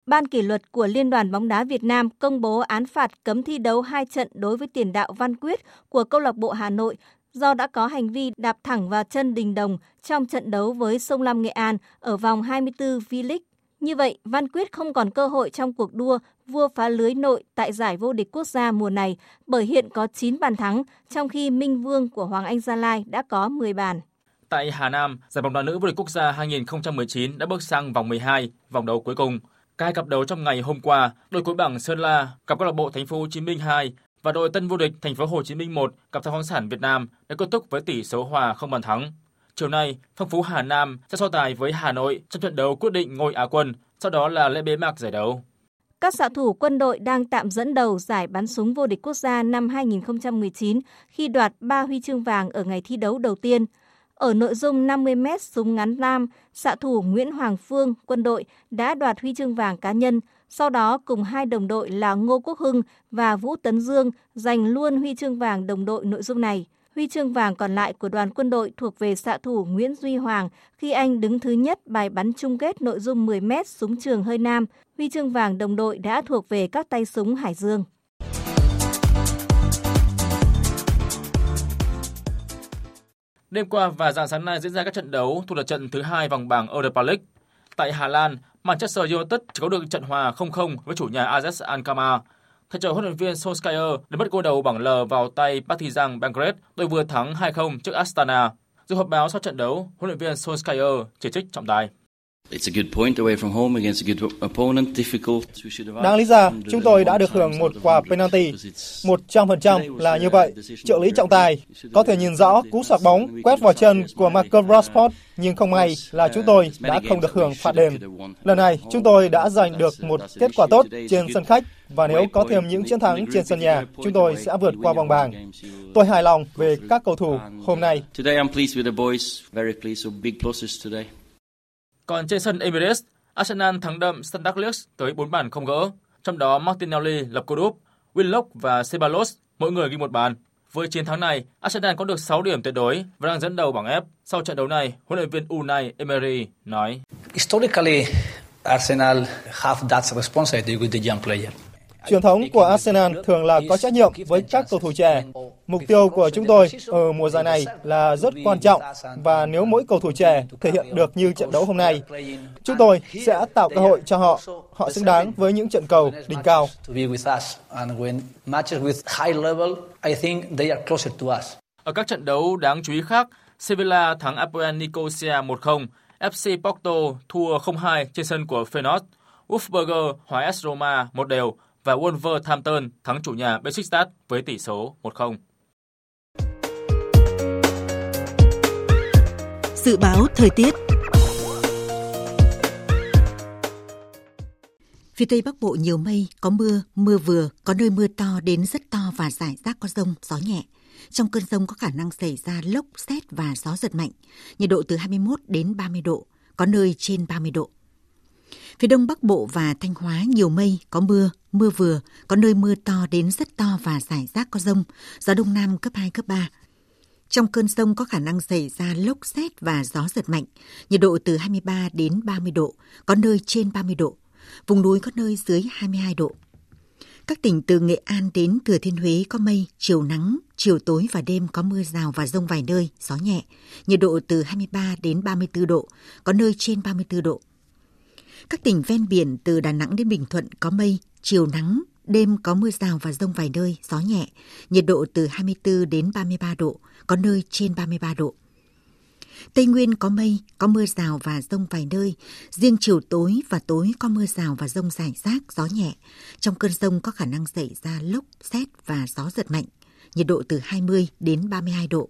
Ban kỷ luật của Liên đoàn bóng đá Việt Nam công bố án phạt cấm thi đấu hai trận đối với tiền đạo Văn Quyết của câu lạc bộ Hà Nội do đã có hành vi đạp thẳng vào chân Đình Đồng trong trận đấu với Sông Lam Nghệ An ở vòng 24 V-League. Như vậy, Văn Quyết không còn cơ hội trong cuộc đua vua phá lưới nội tại giải vô địch quốc gia mùa này bởi hiện có 9 bàn thắng, trong khi Minh Vương của Hoàng Anh Gia Lai đã có 10 bàn. Tại Hà Nam, giải bóng đá nữ vô địch quốc gia 2019 đã bước sang vòng 12, vòng đấu cuối cùng. Các cặp đấu trong ngày hôm qua, đội cuối bảng Sơn La gặp câu lạc bộ Thành phố Hồ Chí Minh 2 và đội tân vô địch Thành phố Hồ Chí Minh 1 gặp Thanh Khoáng sản Việt Nam đã kết thúc với tỷ số hòa không bàn thắng. Chiều nay, Phong Phú Hà Nam sẽ so tài với Hà Nội trong trận đấu quyết định ngôi Á quân, sau đó là lễ bế mạc giải đấu. Các xạ thủ quân đội đang tạm dẫn đầu giải bắn súng vô địch quốc gia năm 2019 khi đoạt 3 huy chương vàng ở ngày thi đấu đầu tiên – ở nội dung 50m súng ngắn nam, xạ thủ Nguyễn Hoàng Phương, quân đội, đã đoạt huy chương vàng cá nhân, sau đó cùng hai đồng đội là Ngô Quốc Hưng và Vũ Tấn Dương giành luôn huy chương vàng đồng đội nội dung này. Huy chương vàng còn lại của đoàn quân đội thuộc về xạ thủ Nguyễn Duy Hoàng khi anh đứng thứ nhất bài bắn chung kết nội dung 10 m súng trường hơi nam. Huy chương vàng đồng đội đã thuộc về các tay súng Hải Dương. Đêm qua và dạng sáng nay diễn ra các trận đấu thuộc lượt trận thứ hai vòng bảng Europa League. Tại Hà Lan, Manchester United chỉ có được trận hòa 0-0 với chủ nhà Ajax Alkmaar. Thầy trò huấn luyện viên Solskjaer đã mất cô đầu bảng L vào tay Partizan Belgrade, đội vừa thắng 2-0 trước Astana. Dù họp báo sau trận đấu, huấn luyện viên Solskjaer chỉ trích trọng tài. Đáng lý ra, chúng tôi đã được hưởng một quả penalty. 100% là như vậy. Trợ lý trọng tài có thể nhìn rõ cú sạc bóng quét vào chân của Marcus Rashford, nhưng không may là chúng tôi đã không được hưởng phạt đền. Lần này, chúng tôi đã giành được một kết quả tốt trên sân khách và nếu có thêm những chiến thắng trên sân nhà, chúng tôi sẽ vượt qua vòng bảng. Tôi hài lòng về các cầu thủ hôm nay. Còn trên sân Emirates, Arsenal thắng đậm Standard Liège tới 4 bàn không gỡ, trong đó Martinelli lập cú đúp, Willock và Ceballos mỗi người ghi một bàn. Với chiến thắng này, Arsenal có được 6 điểm tuyệt đối và đang dẫn đầu bảng F. Sau trận đấu này, huấn luyện viên Unai Emery nói: Historically, Arsenal have that responsibility with the young player. Truyền thống của Arsenal thường là có trách nhiệm với các cầu thủ trẻ. Mục tiêu của chúng tôi ở mùa giải này là rất quan trọng và nếu mỗi cầu thủ trẻ thể hiện được như trận đấu hôm nay, chúng tôi sẽ tạo cơ hội cho họ. Họ xứng đáng với những trận cầu đỉnh cao. Ở các trận đấu đáng chú ý khác, Sevilla thắng Apoel Nicosia 1-0, FC Porto thua 0-2 trên sân của Feyenoord, Wolfsburger hòa AS Roma một đều và Wolverhampton thắng chủ nhà Besiktas với tỷ số 1-0. Dự báo thời tiết Phía Tây Bắc Bộ nhiều mây, có mưa, mưa vừa, có nơi mưa to đến rất to và rải rác có rông, gió nhẹ. Trong cơn rông có khả năng xảy ra lốc, xét và gió giật mạnh. Nhiệt độ từ 21 đến 30 độ, có nơi trên 30 độ. Phía đông bắc bộ và Thanh Hóa nhiều mây, có mưa, mưa vừa, có nơi mưa to đến rất to và rải rác có rông, gió đông nam cấp 2, cấp 3. Trong cơn rông có khả năng xảy ra lốc xét và gió giật mạnh, nhiệt độ từ 23 đến 30 độ, có nơi trên 30 độ, vùng núi có nơi dưới 22 độ. Các tỉnh từ Nghệ An đến Thừa Thiên Huế có mây, chiều nắng, chiều tối và đêm có mưa rào và rông vài nơi, gió nhẹ, nhiệt độ từ 23 đến 34 độ, có nơi trên 34 độ. Các tỉnh ven biển từ Đà Nẵng đến Bình Thuận có mây, chiều nắng, đêm có mưa rào và rông vài nơi, gió nhẹ, nhiệt độ từ 24 đến 33 độ, có nơi trên 33 độ. Tây Nguyên có mây, có mưa rào và rông vài nơi, riêng chiều tối và tối có mưa rào và rông rải rác, gió nhẹ. Trong cơn rông có khả năng xảy ra lốc, xét và gió giật mạnh, nhiệt độ từ 20 đến 32 độ.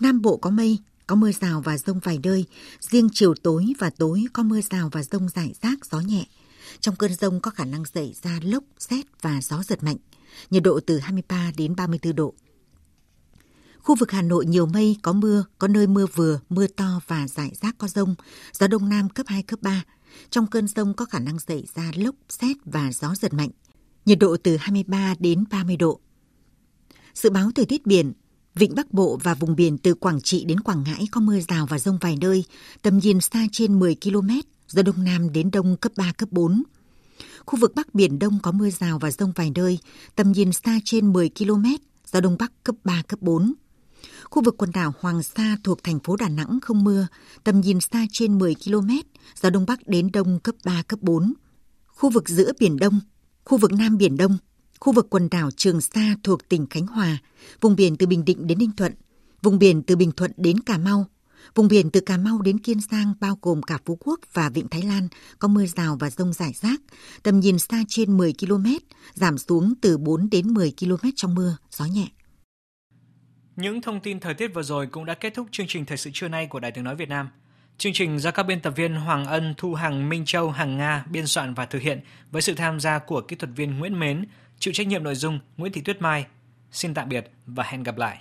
Nam Bộ có mây, có mưa rào và rông vài nơi, riêng chiều tối và tối có mưa rào và rông rải rác, gió nhẹ. Trong cơn rông có khả năng xảy ra lốc, xét và gió giật mạnh, nhiệt độ từ 23 đến 34 độ. Khu vực Hà Nội nhiều mây, có mưa, có nơi mưa vừa, mưa to và rải rác có rông, gió đông nam cấp 2, cấp 3. Trong cơn rông có khả năng xảy ra lốc, xét và gió giật mạnh, nhiệt độ từ 23 đến 30 độ. Dự báo thời tiết biển, Vịnh Bắc Bộ và vùng biển từ Quảng Trị đến Quảng Ngãi có mưa rào và rông vài nơi, tầm nhìn xa trên 10 km, gió Đông Nam đến Đông cấp 3, cấp 4. Khu vực Bắc Biển Đông có mưa rào và rông vài nơi, tầm nhìn xa trên 10 km, gió Đông Bắc cấp 3, cấp 4. Khu vực quần đảo Hoàng Sa thuộc thành phố Đà Nẵng không mưa, tầm nhìn xa trên 10 km, gió Đông Bắc đến Đông cấp 3, cấp 4. Khu vực giữa Biển Đông, khu vực Nam Biển Đông, khu vực quần đảo Trường Sa thuộc tỉnh Khánh Hòa, vùng biển từ Bình Định đến Ninh Thuận, vùng biển từ Bình Thuận đến Cà Mau, vùng biển từ Cà Mau đến Kiên Giang bao gồm cả Phú Quốc và Vịnh Thái Lan có mưa rào và rông rải rác, tầm nhìn xa trên 10 km, giảm xuống từ 4 đến 10 km trong mưa, gió nhẹ. Những thông tin thời tiết vừa rồi cũng đã kết thúc chương trình thời sự trưa nay của Đài Tiếng nói Việt Nam. Chương trình do các biên tập viên Hoàng Ân, Thu Hằng, Minh Châu, Hằng Nga biên soạn và thực hiện với sự tham gia của kỹ thuật viên Nguyễn Mến, chịu trách nhiệm nội dung Nguyễn Thị Tuyết Mai. Xin tạm biệt và hẹn gặp lại.